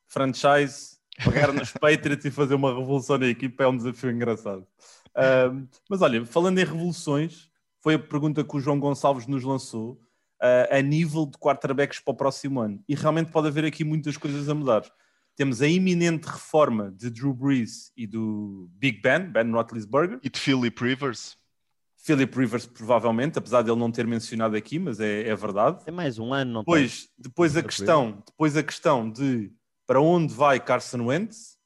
franchise pegar nos Patriots e fazer uma revolução na equipa é um desafio engraçado. Uh, mas olha, falando em revoluções, foi a pergunta que o João Gonçalves nos lançou uh, a nível de quarterbacks para o próximo ano. E realmente pode haver aqui muitas coisas a mudar. Temos a iminente reforma de Drew Brees e do Big Ben, Ben Roethlisberger. E de Philip Rivers. Philip Rivers, provavelmente, apesar de ele não ter mencionado aqui, mas é, é verdade. Tem mais um ano, não depois, tem. Depois a, questão, depois a questão de para onde vai Carson Wentz?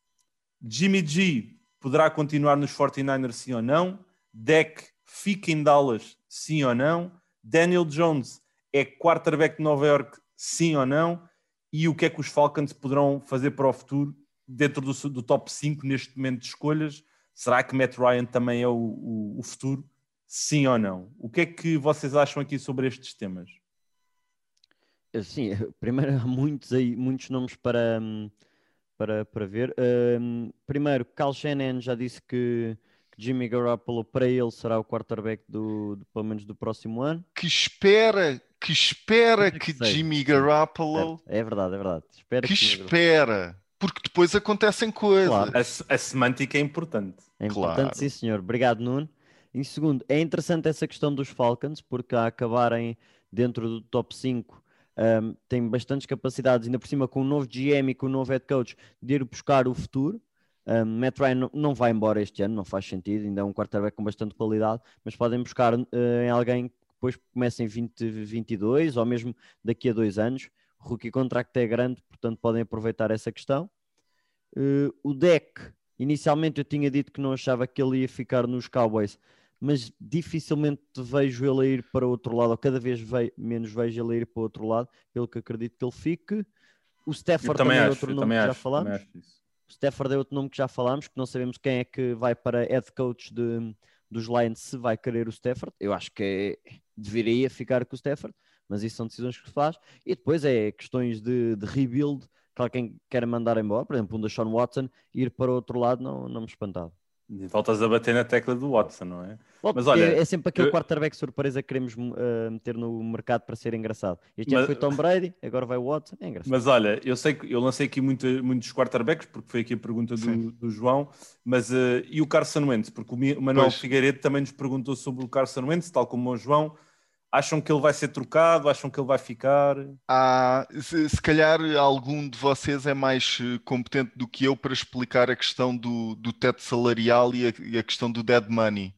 Jimmy G poderá continuar nos 49ers, sim ou não? Deck fica em Dallas, sim ou não? Daniel Jones é quarterback de Nova York, sim ou não? E o que é que os Falcons poderão fazer para o futuro dentro do, do top 5 neste momento de escolhas? Será que Matt Ryan também é o, o, o futuro? Sim ou não? O que é que vocês acham aqui sobre estes temas? Sim, primeiro há muitos, aí, muitos nomes para, para, para ver. Um, primeiro, Cal Shannon já disse que, Jimmy Garoppolo para ele será o quarterback do, do, pelo menos do próximo ano. Que espera, que espera que, que Jimmy Garoppolo. É verdade, é verdade. Espera que, que espera. Porque depois acontecem coisas. Claro. A, a, semântica é importante. É importante, claro. sim, senhor. Obrigado, Nuno. Em segundo, é interessante essa questão dos Falcons, porque a acabarem dentro do top 5 um, tem bastantes capacidades, ainda por cima com o novo GM e com o novo head coach, de ir buscar o futuro. Um, Matt Ryan não vai embora este ano, não faz sentido, ainda é um quarterback com bastante qualidade, mas podem buscar uh, em alguém que depois comece em 2022 ou mesmo daqui a dois anos. O rookie contract é grande, portanto podem aproveitar essa questão. Uh, o deck, inicialmente eu tinha dito que não achava que ele ia ficar nos Cowboys, mas dificilmente vejo ele a ir para outro lado, ou cada vez menos vejo ele a ir para outro lado, pelo que acredito que ele fique. O Stafford também, também é outro nome que já falámos. Stafford é outro nome que já falámos, que não sabemos quem é que vai para head coach de, dos Lions se vai querer o Stafford. Eu acho que é, deveria ficar com o Stafford, mas isso são decisões que se faz. E depois é questões de, de rebuild, que alguém quer mandar embora, por exemplo, um da Sean Watson, ir para o outro lado não, não me espantava. Voltas a bater na tecla do Watson, não é? Mas olha, é, é sempre aquele eu... quarterback surpresa que queremos uh, meter no mercado para ser engraçado. Este mas... foi Tom Brady, agora vai o Watson, é engraçado. Mas olha, eu sei que eu lancei aqui muito, muitos quarterbacks, porque foi aqui a pergunta do, do João, mas uh, e o Carson Wentz? Porque o Manuel pois. Figueiredo também nos perguntou sobre o Carson Wentz, tal como o João. Acham que ele vai ser trocado? Acham que ele vai ficar? Ah, se, se, calhar algum de vocês é mais eh, competente do que eu para explicar a questão do, do teto salarial e a, e a questão do dead money.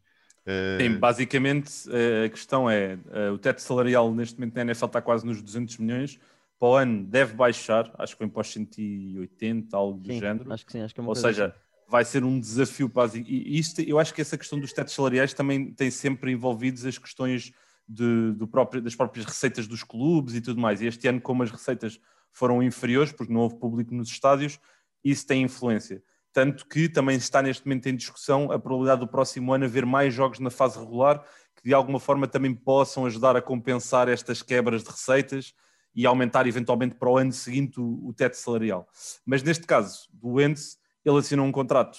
Uh... Sim, basicamente eh, a questão é o teto salarial neste momento na NFL está quase nos 200 milhões, para o ano deve baixar, acho que vem para os 180, algo do Sim, género. acho que sim, acho que é uma Ou coisa seja, assim. vai ser um desafio para as... E isto, eu acho que essa questão dos tetos salariais também tem sempre envolvidos as questões de, do próprio, das próprias receitas dos clubes e tudo mais. E este ano, como as receitas foram inferiores, porque não houve público nos estádios, isso tem influência. Tanto que também está neste momento em discussão a probabilidade do próximo ano haver mais jogos na fase regular que de alguma forma também possam ajudar a compensar estas quebras de receitas e aumentar eventualmente para o ano seguinte o, teto salarial. Mas neste caso, do Wentz, ele assinou um contrato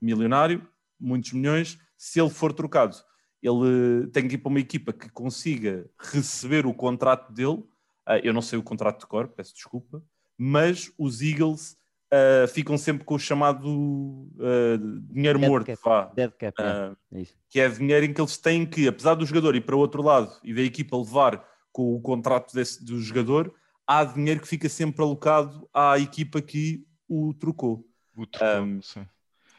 milionário, muitos milhões, se ele for trocado, ele tem que ir para uma equipa que consiga receber o contrato dele, ah, eu não sei o contrato de cor, peço desculpa, mas os Eagles ah, ficam sempre com o chamado ah, dinheiro Dead morto, cap. vá. Dead cap, yeah, é isso. que é dinheiro em que eles têm que, apesar do jogador ir para o outro lado e da equipa levar com o contrato desse, do jogador, há dinheiro que fica sempre alocado à equipa que o trocou. O trocou, Um, sim.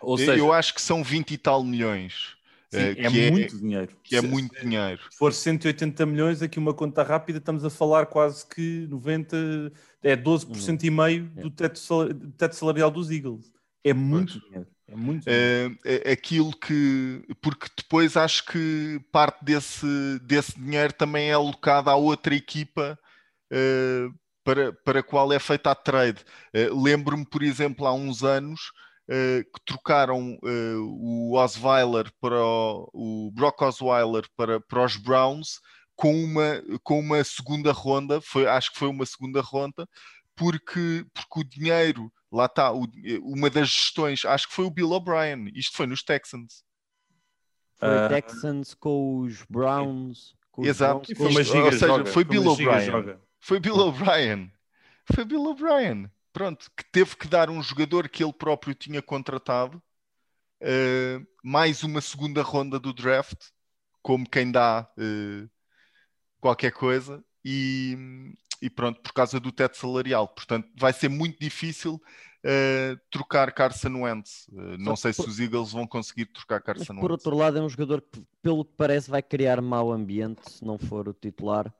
Ou Eu- seja, eu acho que são 20 e tal milhões, sim, eh, é é- muito dinheiro. que é Se- muito dinheiro. Se for 180 milhões, aqui uma conta rápida, estamos a falar quase que 90, é 12% e meio do teto, teto salarial dos Eagles. É muito dinheiro. É muito dinheiro. Eh, é aquilo que. Porque depois acho que parte desse, desse dinheiro também é alocado à outra equipa eh, para, para a qual é feita a trade. Eh, Lembro-me, por exemplo, há uns anos eh, que trocaram eh, o Osweiler para o, o Brock Osweiler para, para os Browns com uma, com uma segunda ronda, foi, acho que foi uma segunda ronda, porque, porque o dinheiro, lá está, o- uma das gestões, acho que foi o Bill O'Brien, isto foi nos Texans. Foi Ah, Texans com os Browns. Com os Exato. Browns, com foi uma ou seja, joga, foi Bill O'Brien. Foi Bill O'Brien. Foi Bill O'Brien. Pronto, que teve que dar um jogador que ele próprio tinha contratado, eh, mais uma segunda ronda do draft, como quem dá eh, qualquer coisa, e, e pronto, por causa do teto salarial. Portanto, vai ser muito difícil eh, trocar Carson Wentz. Não sei por- se os Eagles vão conseguir trocar Mas Carson por Wentz. outro lado, é um jogador que, pelo que parece, vai criar mau ambiente se não for o titular.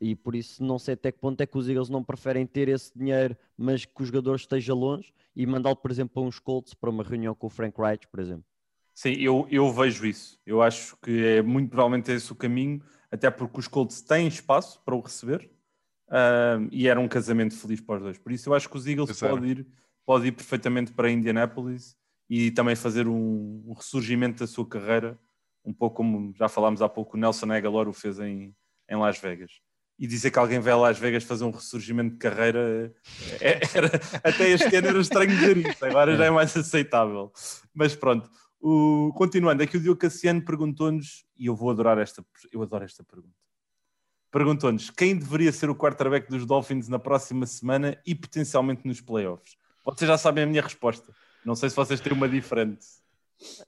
E por isso, não sei até que ponto é que os Eagles não preferem ter esse dinheiro, mas que o jogador esteja longe e mandá-lo, por exemplo, para uns Colts, para uma reunião com o Frank Reich, por exemplo. Sim, eu, eu vejo isso. Eu acho que é muito provavelmente esse o caminho, até porque os Colts têm espaço para o receber e era um casamento feliz para os dois. Por isso eu acho que os Eagles era. podem ir, pode ir perfeitamente para Indianapolis e também fazer um, um ressurgimento da sua carreira, um pouco como já falámos há pouco, o Nelson Aguilar o fez em, em Las Vegas. E dizer que alguém vai a Las Vegas fazer um ressurgimento de carreira, é- era- até este ano era estranho dizer isso, agora já é mais aceitável. Mas pronto, o- continuando, aqui o Diogo Cassiano perguntou-nos, e eu vou adorar esta, eu adoro esta pergunta. Perguntou-nos quem deveria ser o quarterback dos Dolphins na próxima semana e potencialmente nos playoffs. Vocês já sabem a minha resposta. Não sei se vocês têm uma diferente.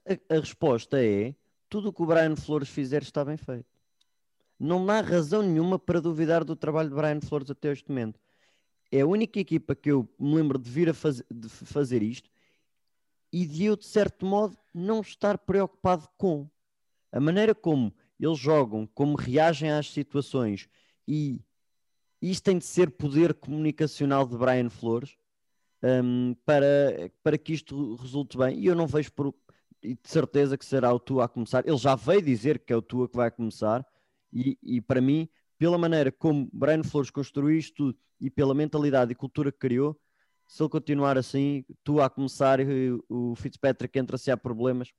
A, a resposta é: tudo o que o Brian Flores fizer está bem feito. Não há razão nenhuma para duvidar do trabalho de Brian Flores até este momento. É a única equipa que eu me lembro de vir a faz- de fazer isto e de eu, de certo modo, não estar preocupado com a maneira como eles jogam, como reagem às situações e isto tem de ser poder comunicacional de Brian Flores hum, para, para que isto resulte bem. E eu não vejo por, e de certeza que será o Tua a começar. Ele já veio dizer que é o Tua que vai começar, e, e para mim, pela maneira como Brian Flores construiu isto tudo e pela mentalidade e cultura que criou, se ele continuar assim, Tua a começar e o Fitzpatrick entra se há problemas,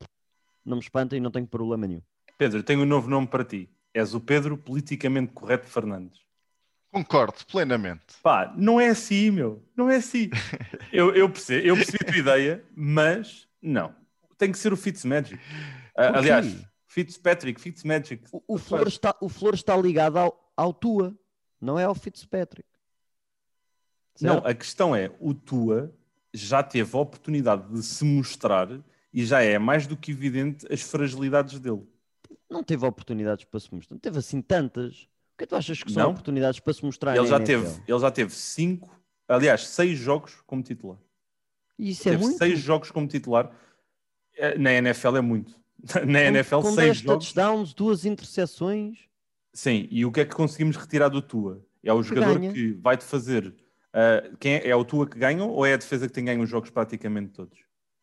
não me espanta e não tenho problema nenhum. Pedro, tenho um novo nome para ti. És o Pedro politicamente correto Fernandes. Concordo plenamente. Pá, não é assim, meu. Não é assim. eu, eu, percebi, eu percebi a tua ideia, mas não. Tem que ser o Fitzmagic. Porquê? aliás, Fitzpatrick, Fitzmagic. O, o, Flores, está, o Flores está ligado ao, ao Tua, não é ao Fitzpatrick. Não, Certo? a questão é, o Tua já teve a oportunidade de se mostrar e já é mais do que evidente as fragilidades dele. não teve oportunidades para se mostrar. Não teve assim tantas. O que é que tu achas que são Não. oportunidades para se mostrar Ele já, NFL? teve, ele já teve cinco, aliás, seis jogos como titular. E isso é teve muito. seis jogos como titular. Eh, Na NFL é muito. Na NFL, com seis 10 jogos. touchdowns, duas interseções. Sim, e o que é que conseguimos retirar do Tua? É o jogador ganha. que vai-te fazer. uh, quem é, é o Tua que ganha ou é a defesa que tem ganho os jogos praticamente todos?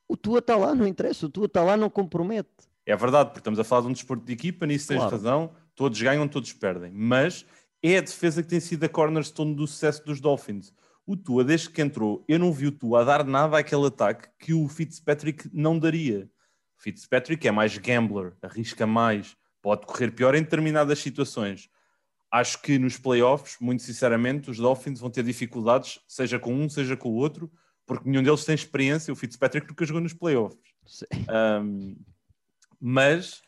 O Tua está lá, não interessa. O Tua está lá, não compromete. É verdade, porque estamos a falar de um desporto de equipa, nisso tens Claro. razão. Todos ganham, todos perdem. Mas é a defesa que tem sido a cornerstone do sucesso dos Dolphins. O Tua, desde que entrou, eu não vi o Tua a dar nada àquele ataque que o Fitzpatrick não daria. Fitzpatrick é mais gambler, arrisca mais, pode correr pior em determinadas situações. Acho que nos playoffs, muito sinceramente, os Dolphins vão ter dificuldades, seja com um, seja com o outro, porque nenhum deles tem experiência. O Fitzpatrick nunca jogou nos playoffs. Sim. Um, mas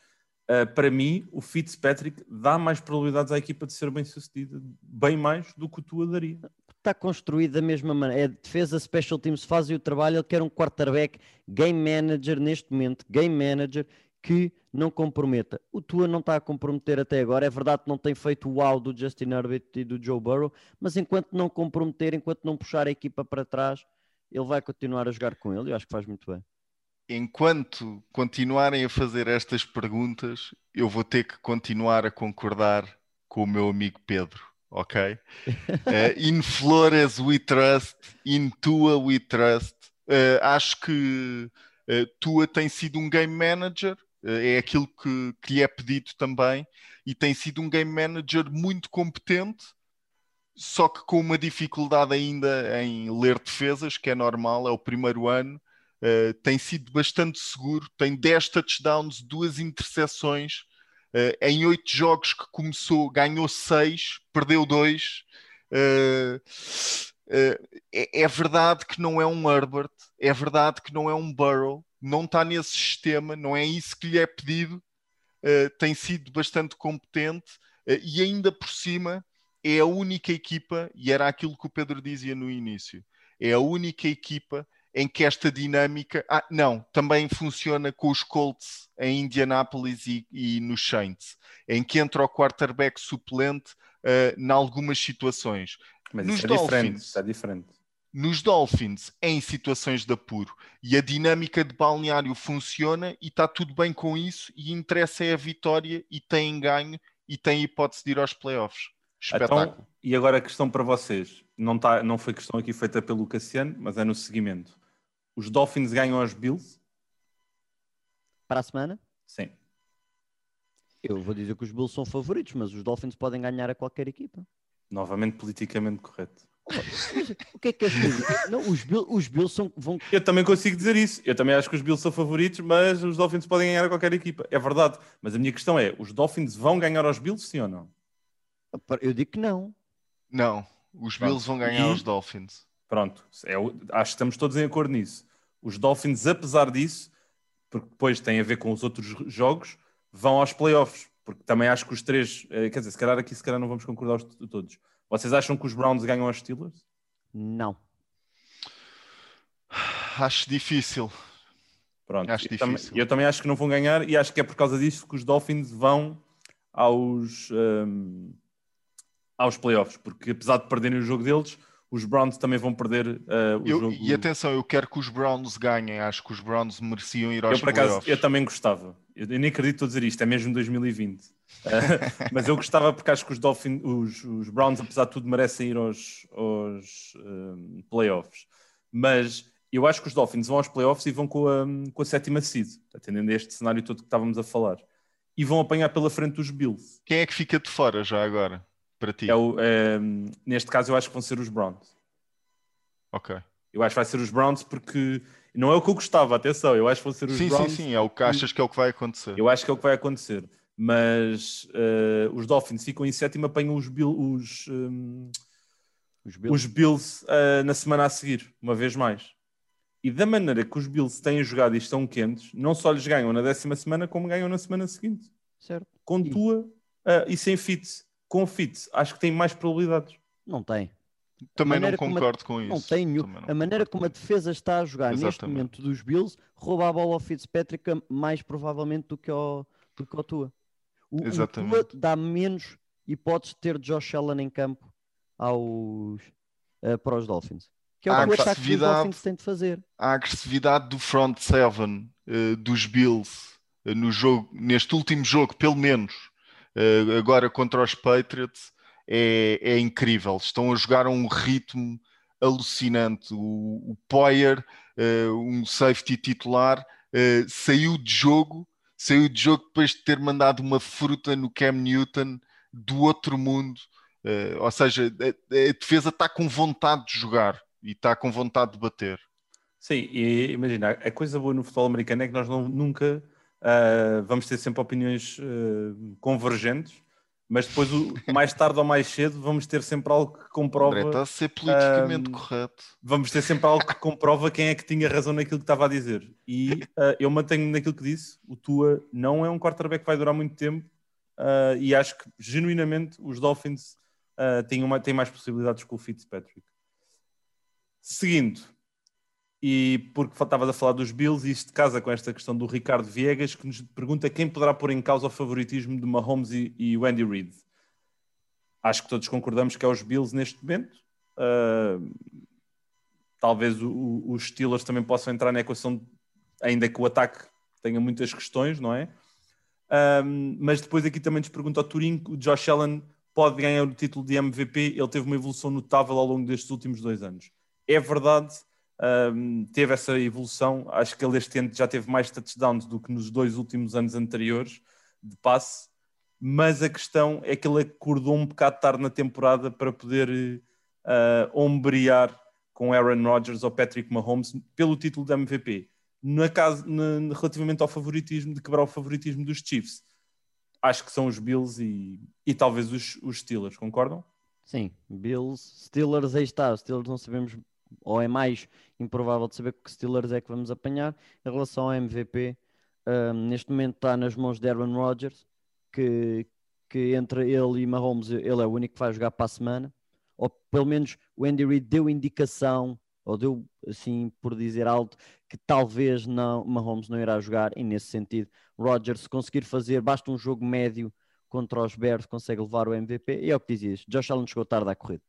uh, para mim, o Fitzpatrick dá mais probabilidades à equipa de ser bem sucedida, bem mais do que o Tua daria. Está construído da mesma maneira. É defesa, special teams fazem o trabalho. Ele quer um quarterback, game manager neste momento, game manager que não comprometa. O Tua não está a comprometer até agora. É verdade que não tem feito o wow do Justin Herbert e do Joe Burrow, mas enquanto não comprometer, enquanto não puxar a equipa para trás, ele vai continuar a jogar com ele. Eu acho que faz muito bem. Enquanto continuarem a fazer estas perguntas, eu vou ter que continuar a concordar com o meu amigo Pedro, ok? Eh, in Flores we trust, in Tua we trust. Eh, acho que eh, Tua tem sido um game manager, é aquilo que, que lhe é pedido também, e tem sido um game manager muito competente, só que com uma dificuldade ainda em ler defesas, que é normal, é o primeiro ano. Uh, tem sido bastante seguro, tem 10 touchdowns, duas interseções. Uh, em oito jogos que começou, ganhou seis, perdeu dois. Uh, é, é, verdade que não é um Herbert, é verdade que não é um Burrow, não está nesse sistema, não é isso que lhe é pedido. tem sido bastante competente e ainda por cima é a única equipa, e era aquilo que o Pedro dizia no início, é a única equipa em que esta dinâmica. Ah, não, também funciona com os Colts em Indianapolis e, e nos Saints, em que entra o quarterback suplente uh, em algumas situações. Mas nos isso é Dolphins, diferente, isso é diferente. Nos Dolphins, em situações de apuro, e a dinâmica de balneário funciona e está tudo bem com isso, e interessa é a vitória, e tem ganho, e tem hipótese de ir aos playoffs. Espetáculo. Então, e agora a questão para vocês, não, tá, não foi questão aqui feita pelo Cassiano, mas é no seguimento. Os Dolphins ganham aos Bills? Para a semana? Sim. Eu vou dizer que os Bills são favoritos, mas os Dolphins podem ganhar a qualquer equipa. Novamente politicamente correto. o que é que és Não, os Bills, os Bills são, vão. Eu também consigo dizer isso. Eu também acho que os Bills são favoritos, mas os Dolphins podem ganhar a qualquer equipa. É verdade. Mas a minha questão é: os Dolphins vão ganhar aos Bills, sim ou não? Eu digo que não. Não, os. Bills vão ganhar E- os Dolphins. Pronto, é acho que estamos todos em acordo nisso. Os Dolphins, apesar disso, porque depois tem a ver com os outros jogos, vão aos playoffs. Porque também acho que os três, eh, quer dizer, se calhar aqui se calhar não vamos concordar os- todos. Vocês acham que os Browns ganham aos Steelers? Não. Acho difícil. Pronto, Acho eu, também, difícil. eu também acho que não vão ganhar e acho que é por causa disso que os Dolphins vão aos, ehm, aos playoffs, porque apesar de perderem o jogo deles, os Browns também vão perder eh, o Eu- jogo. E atenção, eu quero que os Browns ganhem. Acho que os Browns mereciam ir aos Eu, por acaso, playoffs. eu também gostava. Eu, eu nem acredito a dizer isto, é mesmo 2020. Eh, mas eu gostava porque acho que os, Dolphins, os, os Browns, apesar de tudo, merecem ir aos, aos ehm, playoffs. Mas eu acho que os Dolphins vão aos playoffs e vão com a, com a sétima seed, atendendo a este cenário todo que estávamos a falar. E vão apanhar pela frente os Bills. Quem é que fica de fora já agora? Para ti? É o, ehm, neste caso, eu acho que vão ser os Browns. Ok. Eu acho que vai ser os Browns porque não é o que eu gostava, atenção. Eu acho que vão ser os Sim, sim, Browns. sim. É o que achas que é o que vai acontecer. Eu acho que é o que vai acontecer. Mas eh, os Dolphins ficam em sétimo, apanham os, Bill- os, hum, Os Bills. os Bills eh, na semana a seguir, uma vez mais. E da maneira que os Bills têm jogado e estão quentes, não só lhes ganham na décima semana, como ganham na semana seguinte. Certo. Com tua eh, e sem fit. Com fit, acho que tem mais probabilidades. Não tem. Também não concordo com isso. Não tem nenhum. Não A maneira como a defesa está a jogar neste Exatamente. momento dos Bills rouba a bola ao Fitzpatrick mais provavelmente do que ao, do que ao Tua. O, o Exatamente. Tua dá menos hipóteses de ter Josh Allen em campo aos, eh, para os Dolphins. Que é o A que o Dolphins tem de fazer. a agressividade do front seven eh, dos Bills eh, no jogo, neste último jogo, pelo menos, eh, agora contra os Patriots, é, é incrível. Estão a jogar a um ritmo alucinante. O, o Poyer, uh, um safety titular, uh, saiu de jogo, saiu de jogo depois de ter mandado uma fruta no Cam Newton do outro mundo. Uh, ou seja, a, a defesa está com vontade de jogar e está com vontade de bater. Sim, e imagina, a coisa boa no futebol americano é que nós não, nunca uh, vamos ter sempre opiniões uh, convergentes, mas depois, o, mais tarde ou mais cedo, vamos ter sempre algo que comprova. André, está a ser politicamente uh, correto. Vamos ter sempre algo que comprova quem é que tinha razão naquilo que estava a dizer. E eu mantenho naquilo que disse: o Tua não é um quarterback que vai durar muito tempo, e acho que genuinamente os Dolphins têm, uma, têm mais possibilidades que o Fitzpatrick. Seguindo, e porque estavas a falar dos Bills, e isto casa com esta questão do Ricardo Viegas, que nos pergunta quem poderá pôr em causa o favoritismo de Mahomes e, e Andy Reid. Acho que todos concordamos que é os Bills neste momento. Uh, talvez os Steelers também possam entrar na equação, ainda que o ataque tenha muitas questões, não é? Um, mas depois aqui também nos pergunta ao Turim, o Josh Allen pode ganhar o título de MVP, ele teve uma evolução notável ao longo destes últimos dois anos. É verdade, um, teve essa evolução. Acho que ele este ano já teve mais touchdowns do que nos dois últimos anos anteriores de passe, mas a questão é que ele acordou um bocado tarde na temporada para poder uh, ombrear com Aaron Rodgers ou Patrick Mahomes pelo título de MVP. Na casa, na, relativamente ao favoritismo, de quebrar o favoritismo dos Chiefs, acho que são os Bills e, e talvez os, os Steelers, concordam? Sim, Bills, Steelers, aí está. Os Steelers não sabemos ou é mais improvável de saber que Steelers é que vamos apanhar. Em relação ao MVP, um, neste momento está nas mãos de Aaron Rodgers, que, que entre ele e Mahomes, ele é o único que vai jogar para a semana. Ou pelo menos o Andy Reid deu indicação, ou deu assim por dizer alto, que talvez não, Mahomes não irá jogar. E nesse sentido, Rodgers, se conseguir fazer, basta um jogo médio contra os Bears, consegue levar o MVP. E é o que dizias, Josh Allen chegou tarde à corrida.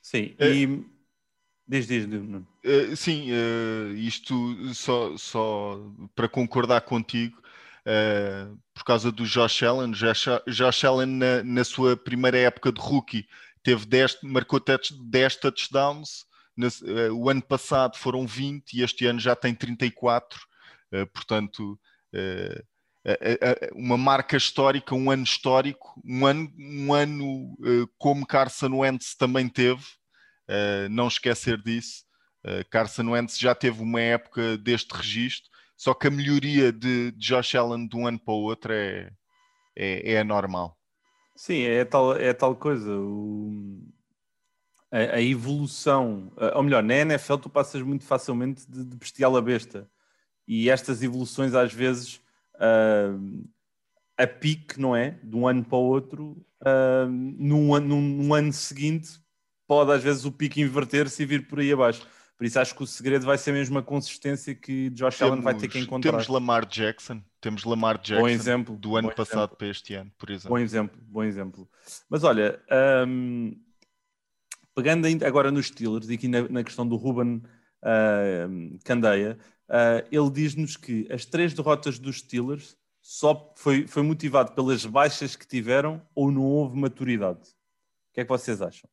Sim, e Diz, diz. Uh, sim, uh, isto só, só para concordar contigo, uh, por causa do Josh Allen. Josh, Josh Allen, na, na, sua primeira época de rookie, teve 10, marcou 10 touchdowns. No, o ano passado foram 20 e este ano já tem 34. portanto, uma marca histórica, um ano histórico, um ano, um ano como Carson Wentz também teve. Uh, não esquecer disso. Uh, Carson Wentz já teve uma época deste registro, só que a melhoria de, de Josh Allen de um ano para o outro é, é, é normal. Sim, é tal, é tal coisa. O, a, a, evolução, ou melhor, na NFL tu passas muito facilmente de, de bestial a besta. E estas evoluções às vezes uh, a pique, não é? De um ano para o outro, uh, num, num, num ano seguinte pode às vezes o pico inverter-se e vir por aí abaixo. Por isso acho que o segredo vai ser mesmo a consistência que Josh temos, Allen vai ter que encontrar. Temos Lamar Jackson, temos Lamar Jackson bom exemplo, do ano passado exemplo. para este ano, por exemplo. Bom exemplo, bom exemplo. Mas olha, um, pegando agora nos Steelers e aqui na, na questão do Ruben uh, Candeia, uh, ele diz-nos que as três derrotas dos Steelers só foi, foi motivado pelas baixas que tiveram ou não houve maturidade. O que é que vocês acham?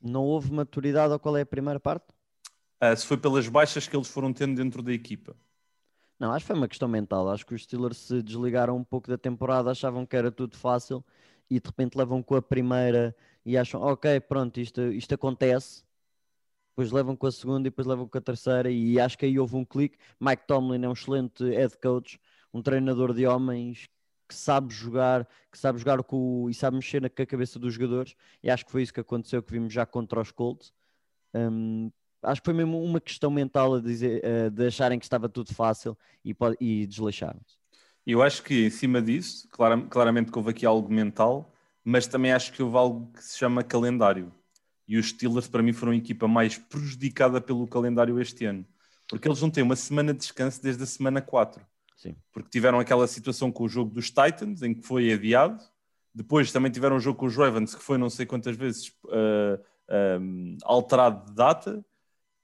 Não houve maturidade ou qual é a primeira parte? Uh, se foi pelas baixas que eles foram tendo dentro da equipa. Não, acho que foi uma questão mental. Acho que os Steelers se desligaram um pouco da temporada, achavam que era tudo fácil e de repente levam com a primeira e acham, ok, pronto, isto, isto acontece. Depois levam com a segunda e depois levam com a terceira e acho que aí houve um clique. Mike Tomlin é um excelente head coach, um treinador de homens que sabe jogar, que sabe jogar com, e sabe mexer na, cabeça dos jogadores, e acho que foi isso que aconteceu, que vimos já contra os Colts. Um, acho que foi mesmo uma questão mental a dizer, uh, de acharem que estava tudo fácil e, e desleixaram-se. Eu acho que em cima disso, clar, claramente que houve aqui algo mental, mas também acho que houve algo que se chama calendário. E os Steelers, para mim, foram a equipa mais prejudicada pelo calendário este ano. Porque eles não têm uma semana de descanso desde a semana 4. Sim. Porque tiveram aquela situação com o jogo dos Titans, em que foi adiado. Depois também tiveram um jogo com os Ravens, que foi não sei quantas vezes uh, ah, um, ah, alterado de data.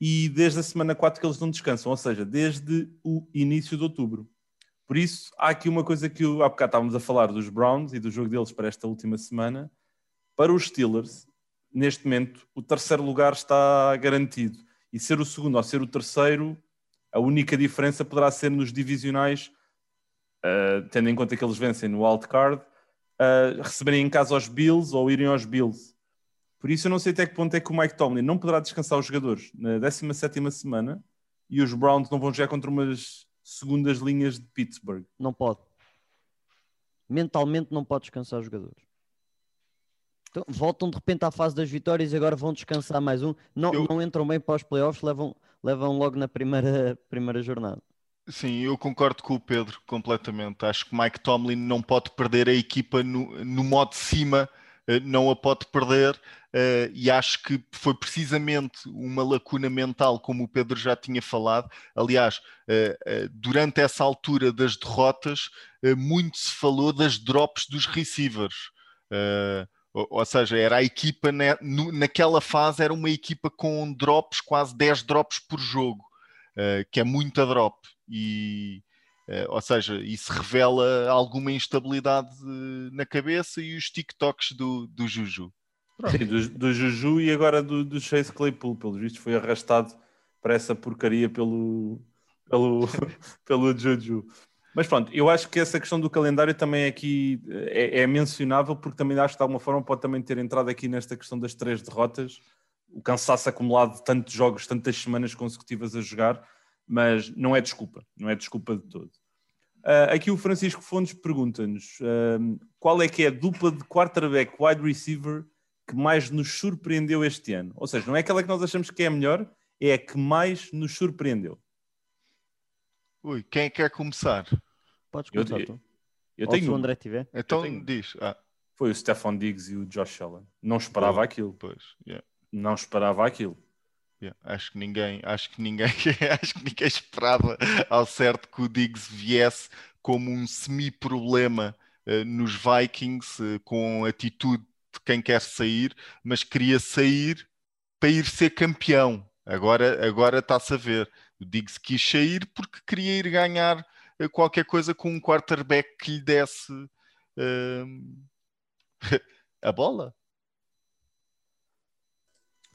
E desde a semana 4 que eles não descansam, ou seja, desde o início de outubro. Por isso, há aqui uma coisa que há bocado estávamos a falar dos Browns e do jogo deles para esta última semana. Para os Steelers, neste momento, o terceiro lugar está garantido. E ser o segundo ou ser o terceiro, a única diferença poderá ser nos divisionais, uh, tendo em conta que eles vencem no wildcard, uh, receberem em casa os Bills ou irem aos Bills. Por isso, eu não sei até que ponto é que o Mike Tomlin não poderá descansar os jogadores na 17 semana e os Browns não vão jogar contra umas segundas linhas de Pittsburgh. Não pode. Mentalmente não pode descansar os jogadores. Então, voltam de repente à fase das vitórias e agora vão descansar mais um. Não, eu... não entram bem para os playoffs, levam, levam logo na primeira, primeira jornada. Sim, eu concordo com o Pedro completamente. Acho que Mike Tomlin não pode perder a equipa no, no modo de cima, eh, não a pode perder, uh, e acho que foi precisamente uma lacuna mental, como o Pedro já tinha falado. Aliás, uh, uh, durante essa altura das derrotas, muito se falou das drops dos receivers. Ou, ou, seja, era a equipa ne, no, naquela fase era uma equipa com drops, quase 10 drops por jogo, que é muita drop. E, ou seja, isso revela alguma instabilidade na cabeça e os TikToks do, do Juju. Sim, do, do, Juju e agora do, do Chase Claypool, pelos vistos, foi arrastado para essa porcaria pelo, pelo, pelo Juju. Mas pronto, eu acho que essa questão do calendário também aqui é, é, mencionável, porque também acho que de alguma forma pode também ter entrado aqui nesta questão das três derrotas, o cansaço acumulado de tantos jogos, tantas semanas consecutivas a jogar, mas não é desculpa, não é desculpa de todo. Uh, aqui o Francisco Fontes pergunta-nos uh, qual é que é a dupla de quarterback wide receiver que mais nos surpreendeu este ano? Ou seja, não é aquela que nós achamos que é a melhor, é a que mais nos surpreendeu. Ui, quem é quer começar? Podes começar eu, tu. Eu, tenho. se o André tiver. Então diz. Ah. Foi o Stefan Diggs e o Josh Allen. Não esperava aquilo. Pois, yeah. Não esperava aquilo. Yeah. Acho que ninguém, acho que ninguém, acho que ninguém esperava ao certo que o Diggs viesse como um semi-problema uh, nos Vikings, uh, com atitude de quem quer sair, mas queria sair para ir ser campeão. Agora, agora está-se a ver. O Diggs quis sair porque queria ir ganhar eh, qualquer coisa com um quarterback que lhe desse uh, a bola.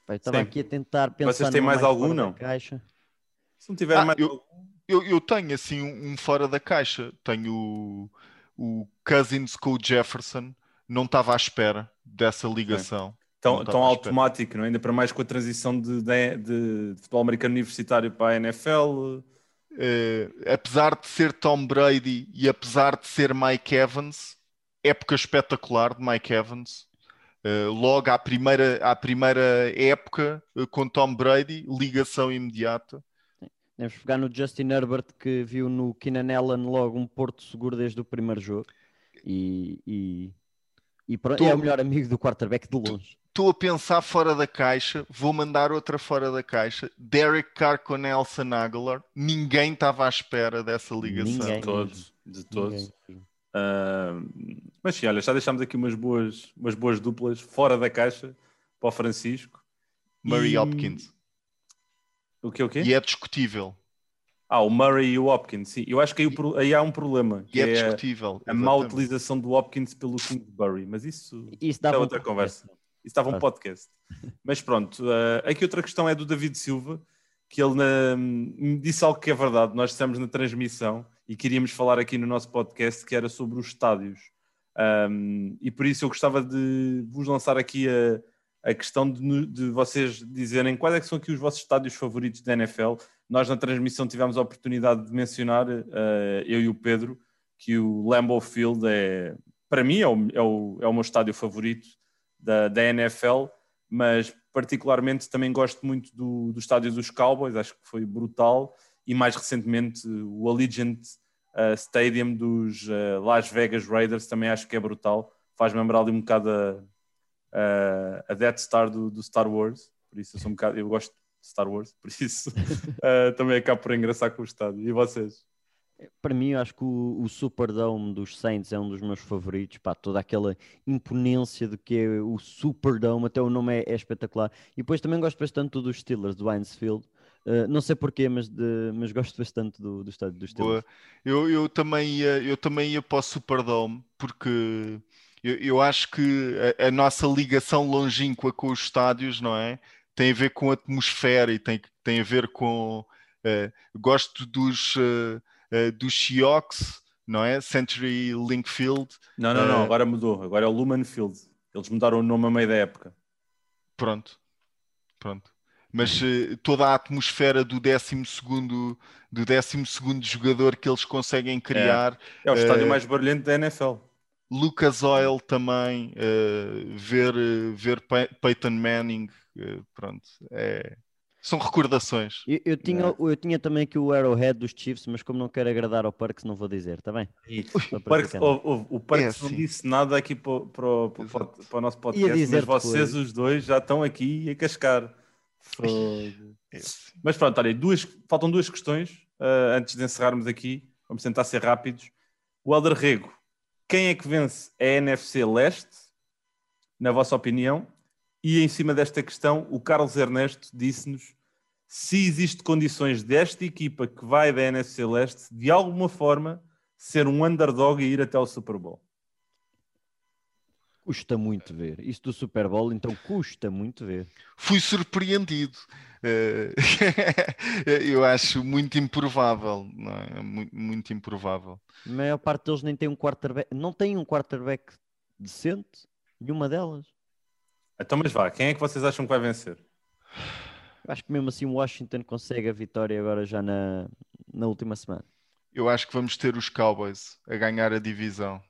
estava aqui a tentar pensar. Vocês têm mais, mais algum, não? Caixa. Se não tiver ah, mais eu, algum. Eu, eu tenho assim um, um, fora da caixa. Tenho o, o Cousins com o Jefferson não estava à espera dessa ligação. Tão, tão automático, não é? ainda para mais com a transição de, de, de futebol americano universitário para a NFL. Uh, apesar de ser Tom Brady e apesar de ser Mike Evans, época espetacular de Mike Evans. Uh, logo à primeira, à primeira época uh, com Tom Brady, ligação imediata. Devemos pegar no Justin Herbert que viu no Keenan Allen logo um porto seguro desde o primeiro jogo e, e e tô, é o melhor amigo do quarterback de longe. Estou a pensar fora da caixa, vou mandar outra fora da caixa. Derek Carr com Nelson Aguilar. Ninguém estava à espera dessa ligação. Ninguém. De todos, de todos. Uh, mas sim, olha, já deixámos aqui umas boas, umas boas duplas fora da caixa para o Francisco. Murray e... Hopkins. O que o quê? E é discutível. Ah, o Murray e o Hopkins, sim. Eu acho que aí, aí há um problema. Que é, é discutível. A, a má utilização do Hopkins pelo Kingsbury, mas isso, isso é outra um conversa. Estava um podcast. Mas pronto, uh, aqui outra questão é do David Silva, que ele na, me disse algo que é verdade. Nós estamos na transmissão e queríamos falar aqui no nosso podcast que era sobre os estádios. Um, e por isso eu gostava de vos lançar aqui a, a questão de, de vocês dizerem quais é são aqui os vossos estádios favoritos da NFL nós na transmissão tivemos a oportunidade de mencionar, uh, eu e o Pedro, que o Lambeau Field é, para mim, é o, é o, é o meu estádio favorito da, da NFL, mas particularmente também gosto muito do, do estádio dos Cowboys, acho que foi brutal, e mais recentemente o Allegiant uh, Stadium dos uh, Las Vegas Raiders também acho que é brutal, faz-me lembrar ali um bocado a, a Death Star do, do Star Wars, por isso eu sou um bocado, eu gosto Star Wars, por isso uh, também acabo por engraçar com o estádio. E vocês? Para mim, eu acho que o, o Superdome dos Saints é um dos meus favoritos. Pá, toda aquela imponência do que é o Superdome, até o nome é, é espetacular. E depois também gosto bastante dos Steelers, do Heinz Field. Uh, não sei porquê, mas, de, mas gosto bastante do, do estádio dos Steelers. Eu, eu, também ia, eu também ia para o Superdome, porque eu, eu acho que a, a, nossa ligação longínqua com os estádios, não é? Tem a ver com a atmosfera e tem, tem a ver com. Uh, gosto dos, uh, dos Seahawks, não é? Century Link Field. Não, não, não, agora mudou. Agora é o Lumen Field. Eles mudaram o nome a meio da época. Pronto. Pronto mas uh, toda a atmosfera do 12 do 12 jogador que eles conseguem criar. É, é o estádio uh, mais barulhento da NFL. Lucas Oil também, uh, ver, ver Peyton Manning, pronto, é, são recordações. Eu, eu tinha, é. eu tinha também aqui o Arrowhead dos Chiefs, mas como não quero agradar ao Parks, não vou dizer, está bem? O Parks, o, o, o Parks é assim. não disse nada aqui para, para, para, para, o nosso podcast, mas vocês os dois já estão aqui a cascar. Mas pronto, olha, duas, faltam duas questões uh, antes de encerrarmos aqui. Vamos tentar ser rápidos. O Helder Rego, quem é que vence a NFC Leste, na vossa opinião? E em cima desta questão, o Carlos Ernesto disse-nos se existe condições desta equipa que vai da NFC Leste, de alguma forma, ser um underdog e ir até ao Super Bowl. Custa muito ver. Isso do Super Bowl, então custa muito ver. Fui surpreendido. Uh, eu acho muito improvável. Não é? muito, muito improvável. A maior parte deles nem tem um quarterback. Não tem um quarterback decente. Nenhuma delas. Então, mas vá, quem é que vocês acham que vai vencer? Acho que mesmo assim o Washington consegue a vitória agora já na, na última semana. Eu acho que vamos ter os Cowboys a ganhar a divisão.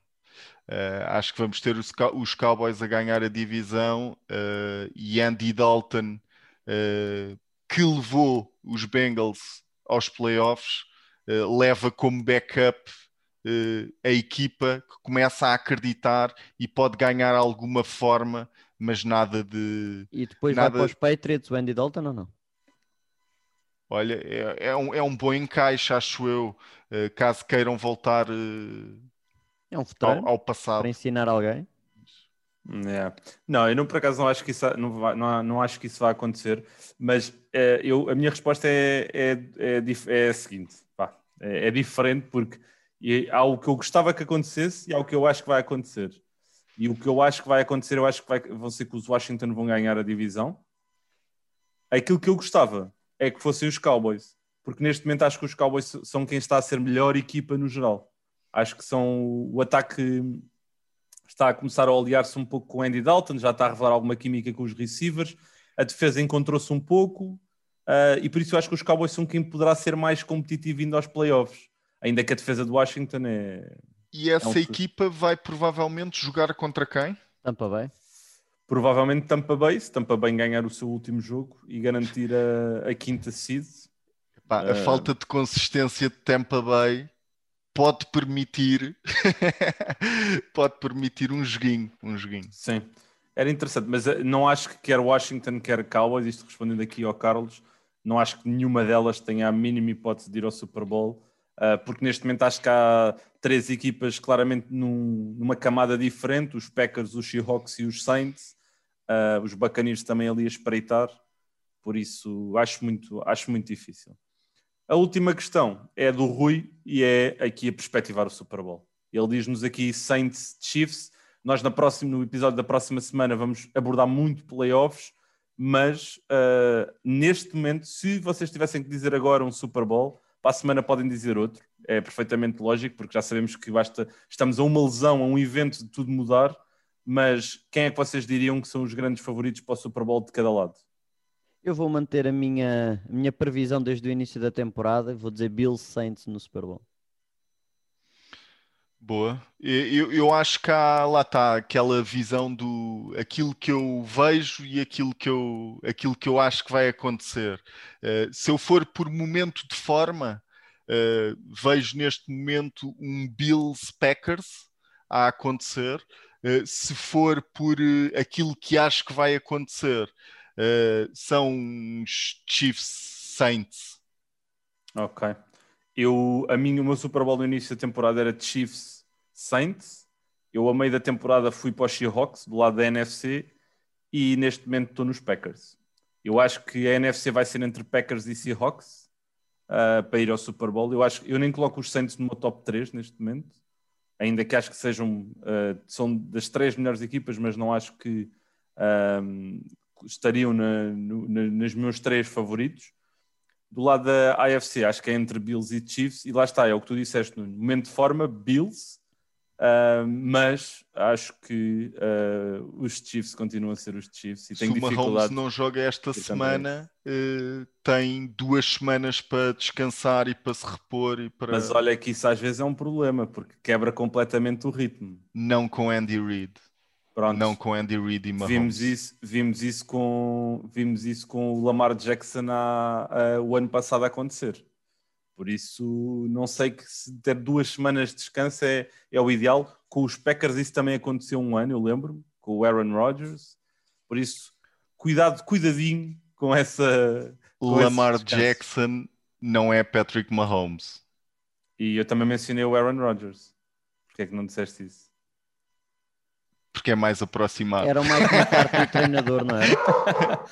Uh, acho que vamos ter os, os, Cowboys a ganhar a divisão uh, e Andy Dalton, uh, que levou os Bengals aos playoffs, leva como backup a equipa que começa a acreditar e pode ganhar alguma forma, mas nada de. E depois nada... vai para os Patriots o Andy Dalton ou não? Olha, é, é, um, é um bom encaixe, acho eu, caso queiram voltar é um ao, ao, passado. Para ensinar alguém. É. Não, eu não, por acaso não acho que isso, não, vai, não, não acho que isso vai acontecer, mas é, eu, a minha resposta é, é, é, é a seguinte: pá, é, é, diferente porque há o que eu gostava que acontecesse e há o que eu acho que vai acontecer. E o que eu acho que vai acontecer, eu acho que vai, vão ser que os Washington vão ganhar a divisão. Aquilo que eu gostava é que fossem os Cowboys, porque neste momento acho que os Cowboys são quem está a ser melhor equipa no geral. Acho que são o ataque está a começar a aliar-se um pouco com o Andy Dalton, já está a revelar alguma química com os receivers. A defesa encontrou-se um pouco uh, e por isso eu acho que os Cowboys são quem poderá ser mais competitivo indo aos playoffs, ainda que a defesa do Washington é. E essa é um... equipa vai provavelmente jogar contra quem? Tampa Bay. Provavelmente Tampa Bay, se Tampa Bay ganhar o seu último jogo e garantir a, a quinta seed. Epá, a uh... falta de consistência de Tampa Bay pode permitir pode permitir um joguinho, um joguinho. Sim, era interessante, mas eh, não acho que quer Washington, quer Cowboys, isto respondendo aqui ao Carlos, não acho que nenhuma delas tenha a mínima hipótese de ir ao Super Bowl, uh, porque neste momento acho que há três equipas claramente num, numa camada diferente, os Packers, os Seahawks e os Saints, uh, os Buccaneers também ali a espreitar, por isso acho muito, acho muito difícil. A última questão é do Rui e é aqui a perspectivar o Super Bowl. Ele diz-nos aqui Saints Chiefs. Nós na próxima, no episódio da próxima semana vamos abordar muito playoffs, mas uh, neste momento, se vocês tivessem que dizer agora um Super Bowl, para a semana podem dizer outro. É perfeitamente lógico, porque já sabemos que basta, estamos a uma lesão, a um evento de tudo mudar. Mas quem é que vocês diriam que são os grandes favoritos para o Super Bowl de cada lado? Eu vou manter a minha, a minha previsão desde o início da temporada. Vou dizer Bills Saints no Super Bowl. Boa. Eu, eu acho que há, lá está aquela visão do aquilo que eu vejo e aquilo que eu, aquilo que eu acho que vai acontecer. Uh, se eu for por momento de forma, uh, vejo neste momento um Bills Packers a acontecer. Uh, se for por aquilo que acho que vai acontecer, são os Chiefs Saints. Ok. Eu, a mim, o meu Super Bowl no início da temporada era Chiefs Saints. Eu, a meio da temporada, fui para os Seahawks, do lado da NFC, e neste momento estou nos Packers. Eu acho que a NFC vai ser entre Packers e Seahawks uh, para ir ao Super Bowl. Eu, acho, eu nem coloco os Saints numa top 3 neste momento, ainda que acho que sejam uh, são das três melhores equipas, mas não acho que um, estariam na, no, na, nos meus três favoritos. Do lado da AFC, acho que é entre Bills e Chiefs, e lá está, é o que tu disseste, no momento de forma, Bills, Uh, mas acho que uh, os Chiefs continuam a ser os Chiefs e Se o Mahomes não joga esta semana, uh, tem duas semanas para descansar e para se repor. E para... Mas olha que isso às vezes é um problema, porque quebra completamente o ritmo. Não com Andy Reid. Pronto. Não com Andy Reid e Mahomes. Vimos isso, vimos isso, com, vimos isso com o Lamar Jackson há, o ano passado a acontecer. Por isso, não sei que se ter duas semanas de descanso é, é o ideal. Com os Packers isso também aconteceu um ano, eu lembro, com o Aaron Rodgers. Por isso, cuidado, cuidadinho com essa. Com Lamar Jackson não é Patrick Mahomes. E eu também mencionei o Aaron Rodgers. Porquê é que não disseste isso? Porque é mais aproximado. Era o Mike McCarthy treinador, não era?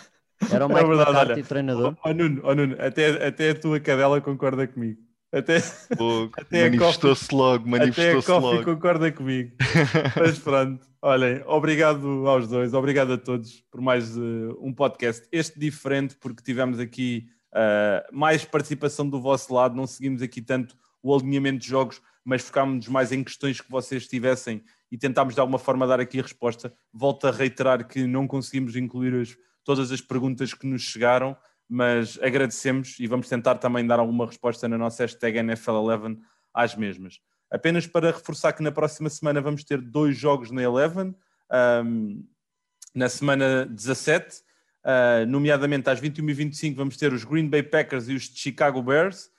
Era o Mike é verdade, McCarthy, olha, treinador. Oh, Nuno, oh, Nuno até, até a tua cadela concorda comigo. Até, até manifestou-se logo, manifestou-se logo. concorda comigo. Mas pronto, olhem, obrigado aos dois, obrigado a todos por mais uh, um podcast. Este diferente, porque tivemos aqui uh, mais participação do vosso lado, não seguimos aqui tanto o alinhamento de jogos, mas focámos mais em questões que vocês tivessem e tentámos de alguma forma dar aqui a resposta. Volto a reiterar que não conseguimos incluir as todas as perguntas que nos chegaram, mas agradecemos e vamos tentar também dar alguma resposta na nossa hashtag NFL11 às mesmas. Apenas para reforçar que na próxima semana vamos ter dois jogos na Eleven, um, na semana 17, uh, ah, nomeadamente às 21h25 vamos ter os Green Bay Packers e os Chicago Bears,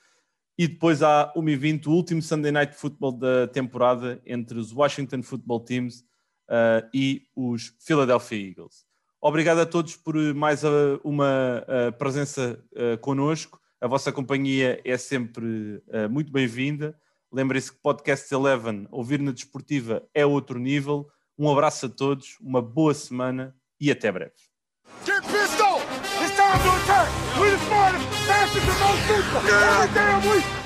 e depois há 1h20 o último Sunday Night Football da temporada entre os Washington Football Teams uh, e os Philadelphia Eagles. Obrigado a todos por mais uh, uma uh, presença uh, connosco. A vossa companhia é sempre muito bem-vinda. Lembrem-se que Podcast Eleven, ouvir na desportiva, é outro nível. Um abraço a todos, uma boa semana e até breve. And most super! Every